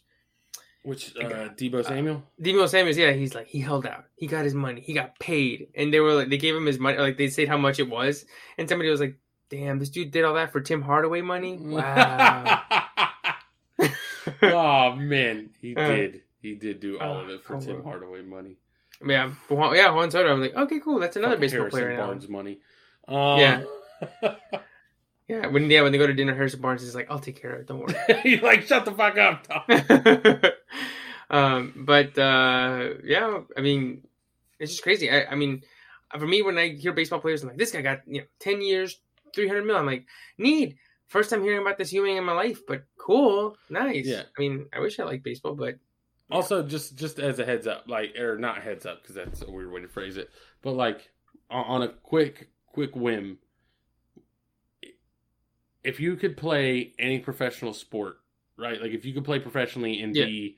Which uh, Deebo Samuel? Demo Samuels, yeah, he's like he held out. He got his money. He got paid. And they were like they gave him his money like they said how much it was. And somebody was like, "Damn, this dude did all that for Tim Hardaway money?" Wow. oh man, he Uh, did. He did do all uh, of it for Tim. Hardaway money. yeah. Juan- yeah, Juan Soto. I'm like, "Okay, cool. That's another Fucking baseball Harrison player now." Barnes money. Um, Yeah. Yeah, when yeah, when they go to dinner, Harrison Barnes is like, "I'll take care of it. Don't worry." He's like, shut the fuck up, Tom. um, but uh, yeah, I mean, it's just crazy. I, I mean, for me, when I hear baseball players, I'm like, this guy got you know ten years, three hundred mil. I'm like, need first time hearing about this human in my life, but cool, nice. Yeah. I mean, I wish I liked baseball, but Also, just just as a heads up, like or not heads up because that's a weird way to phrase it, but like on, on a quick quick whim, if you could play any professional sport, right? Like if you could play professionally and Yeah. be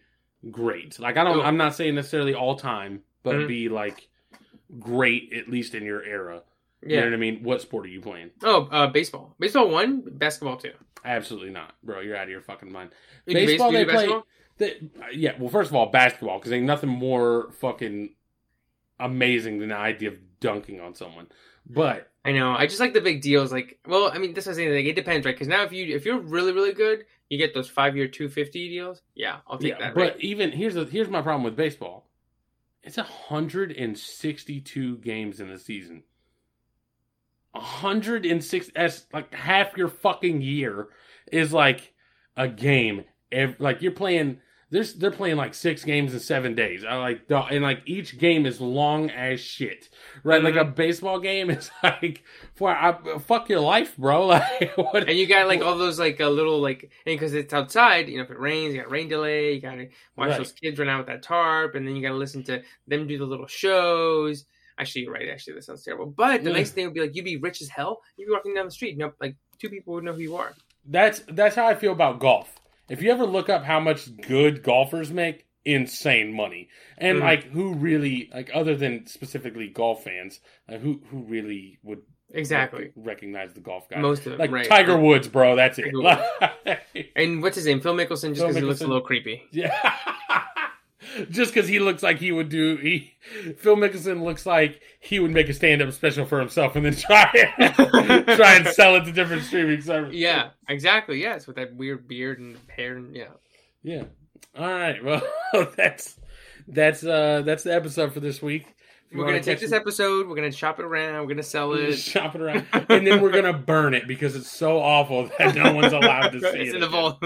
great, like I don't. I'm not saying necessarily all time, but Mhm. be like great at least in your era. You yeah. know what I mean? What sport are you playing? Oh, uh, baseball. Baseball one, basketball two. Absolutely not, bro. You're out of your fucking mind. You Baseball, they play. basketball? The, yeah, well, first of all, basketball because ain't nothing more fucking amazing than the idea of dunking on someone. But I know. I just like the big deals. Like, well, I mean, this was saying like it depends, right? Because now if you if you're really really good, you get those five year two fifty deals. Yeah, I'll take yeah, that. but right? even here's the here's my problem with baseball. It's hundred and sixty two games in the season. hundred and six that's like half your fucking year is like a game. Ev- like you're playing there's they're playing like six games in seven days. I like and like each game is long as shit, right? Like a Mm-hmm. baseball game is like for I, fuck your life, bro. Like what? And you got like all those like a little like, and because it's outside, you know, if it rains, you got rain delay. You got to watch Right. those kids run out with that tarp, and then you got to listen to them do the little shows. Actually, you're right. Actually, that sounds terrible. But the Yeah. nice thing would be like you'd be rich as hell. You'd be walking down the street, nope, like two people would know who you are. That's that's how I feel about golf. If you ever look up how much good golfers make, insane money, and Mhm. like who really like other than specifically golf fans, like, who who really would Exactly. rec- recognize the golf guy? Most of them, like right? Tiger Woods, bro. That's it. And what's his name? Phil Mickelson, just because he looks a little creepy. yeah. Just because he looks like he would do, he Phil Mickelson looks like he would make a stand-up special for himself and then try and try and sell it to different streaming services. Yeah, exactly. Yes, with that weird beard and hair, and yeah. Yeah. All right. Well, that's that's uh that's the episode for this week. We're gonna take this episode. We're gonna chop it around. We're gonna sell it. Chop it around, and then we're gonna burn it because it's so awful that no one's allowed to see it's it. in the vault.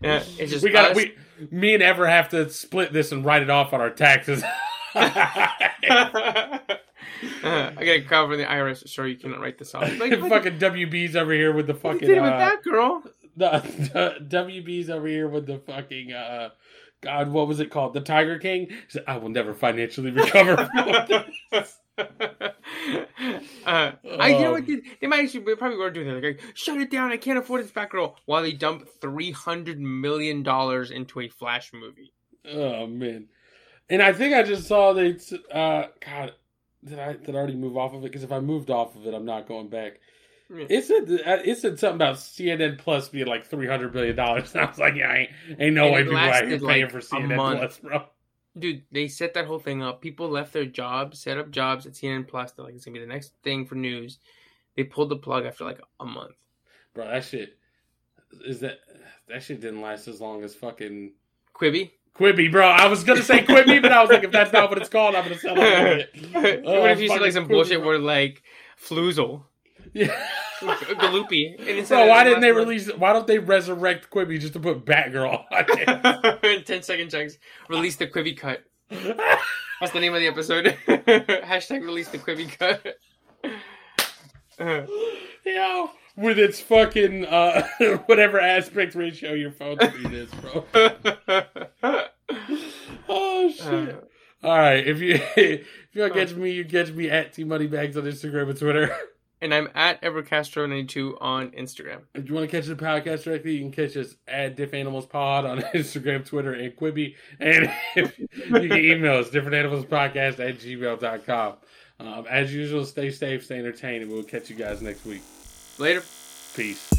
Yeah, it's just We got we. Me and Ever have to split this and write it off on our taxes. uh, I gotta cover the IRS. Sorry, you cannot write this off. Like, fucking WB's over here with the fucking did it with uh, that girl. the, the WB's over here with the fucking uh God, what was it called? The Tiger King. Said, I will never financially recover. from this." uh, I you know Oh. what they, they might actually they probably were doing that. Like, shut it down. I can't afford this Batgirl. While they dump three hundred million dollars into a Flash movie. oh man! And I think I just saw they. Uh, God, did I did I already move off of it? Because if I moved off of it, I'm not going back. Yeah. It said uh, it said something about CNN Plus being like three hundred billion dollars, and I was like, yeah, ain't, ain't no And way people here lasted, paying for CNN month. Plus, bro. Dude, they set that whole thing up. People left their jobs, set up jobs at CNN Plus. They're like, it's gonna be the next thing for news. They pulled the plug after like a month. Bro, that shit is that that shit didn't last as long as fucking Quibi. Quibi, bro. I was gonna say Quibi, but I was like, if that's not what it's called, I'm gonna sell it. what if you said oh, like some Quibi, bullshit bro. where like Floozle, Yeah. Galoopy, and So why didn't they release? Why don't they resurrect Quibi just to put Batgirl on it? in 10 second chunks? Release the Quibi cut. That's the name of the episode. Hashtag release the Quibi cut. Yo, with its fucking uh, whatever aspect ratio your phone screen is, bro. Oh shit. uh, All right, if you if you want to catch me, you catch me at T Moneybags on Instagram and Twitter. And I'm at Evercastro92 on Instagram. If you want to catch the podcast directly, you can catch us at Diff Animals Pod on Instagram, Twitter, and Quibi. And if you can email us, differentanimalspodcast at gmail.com. Um, as usual, stay safe, stay entertained, and we'll catch you guys next week. Later. Peace.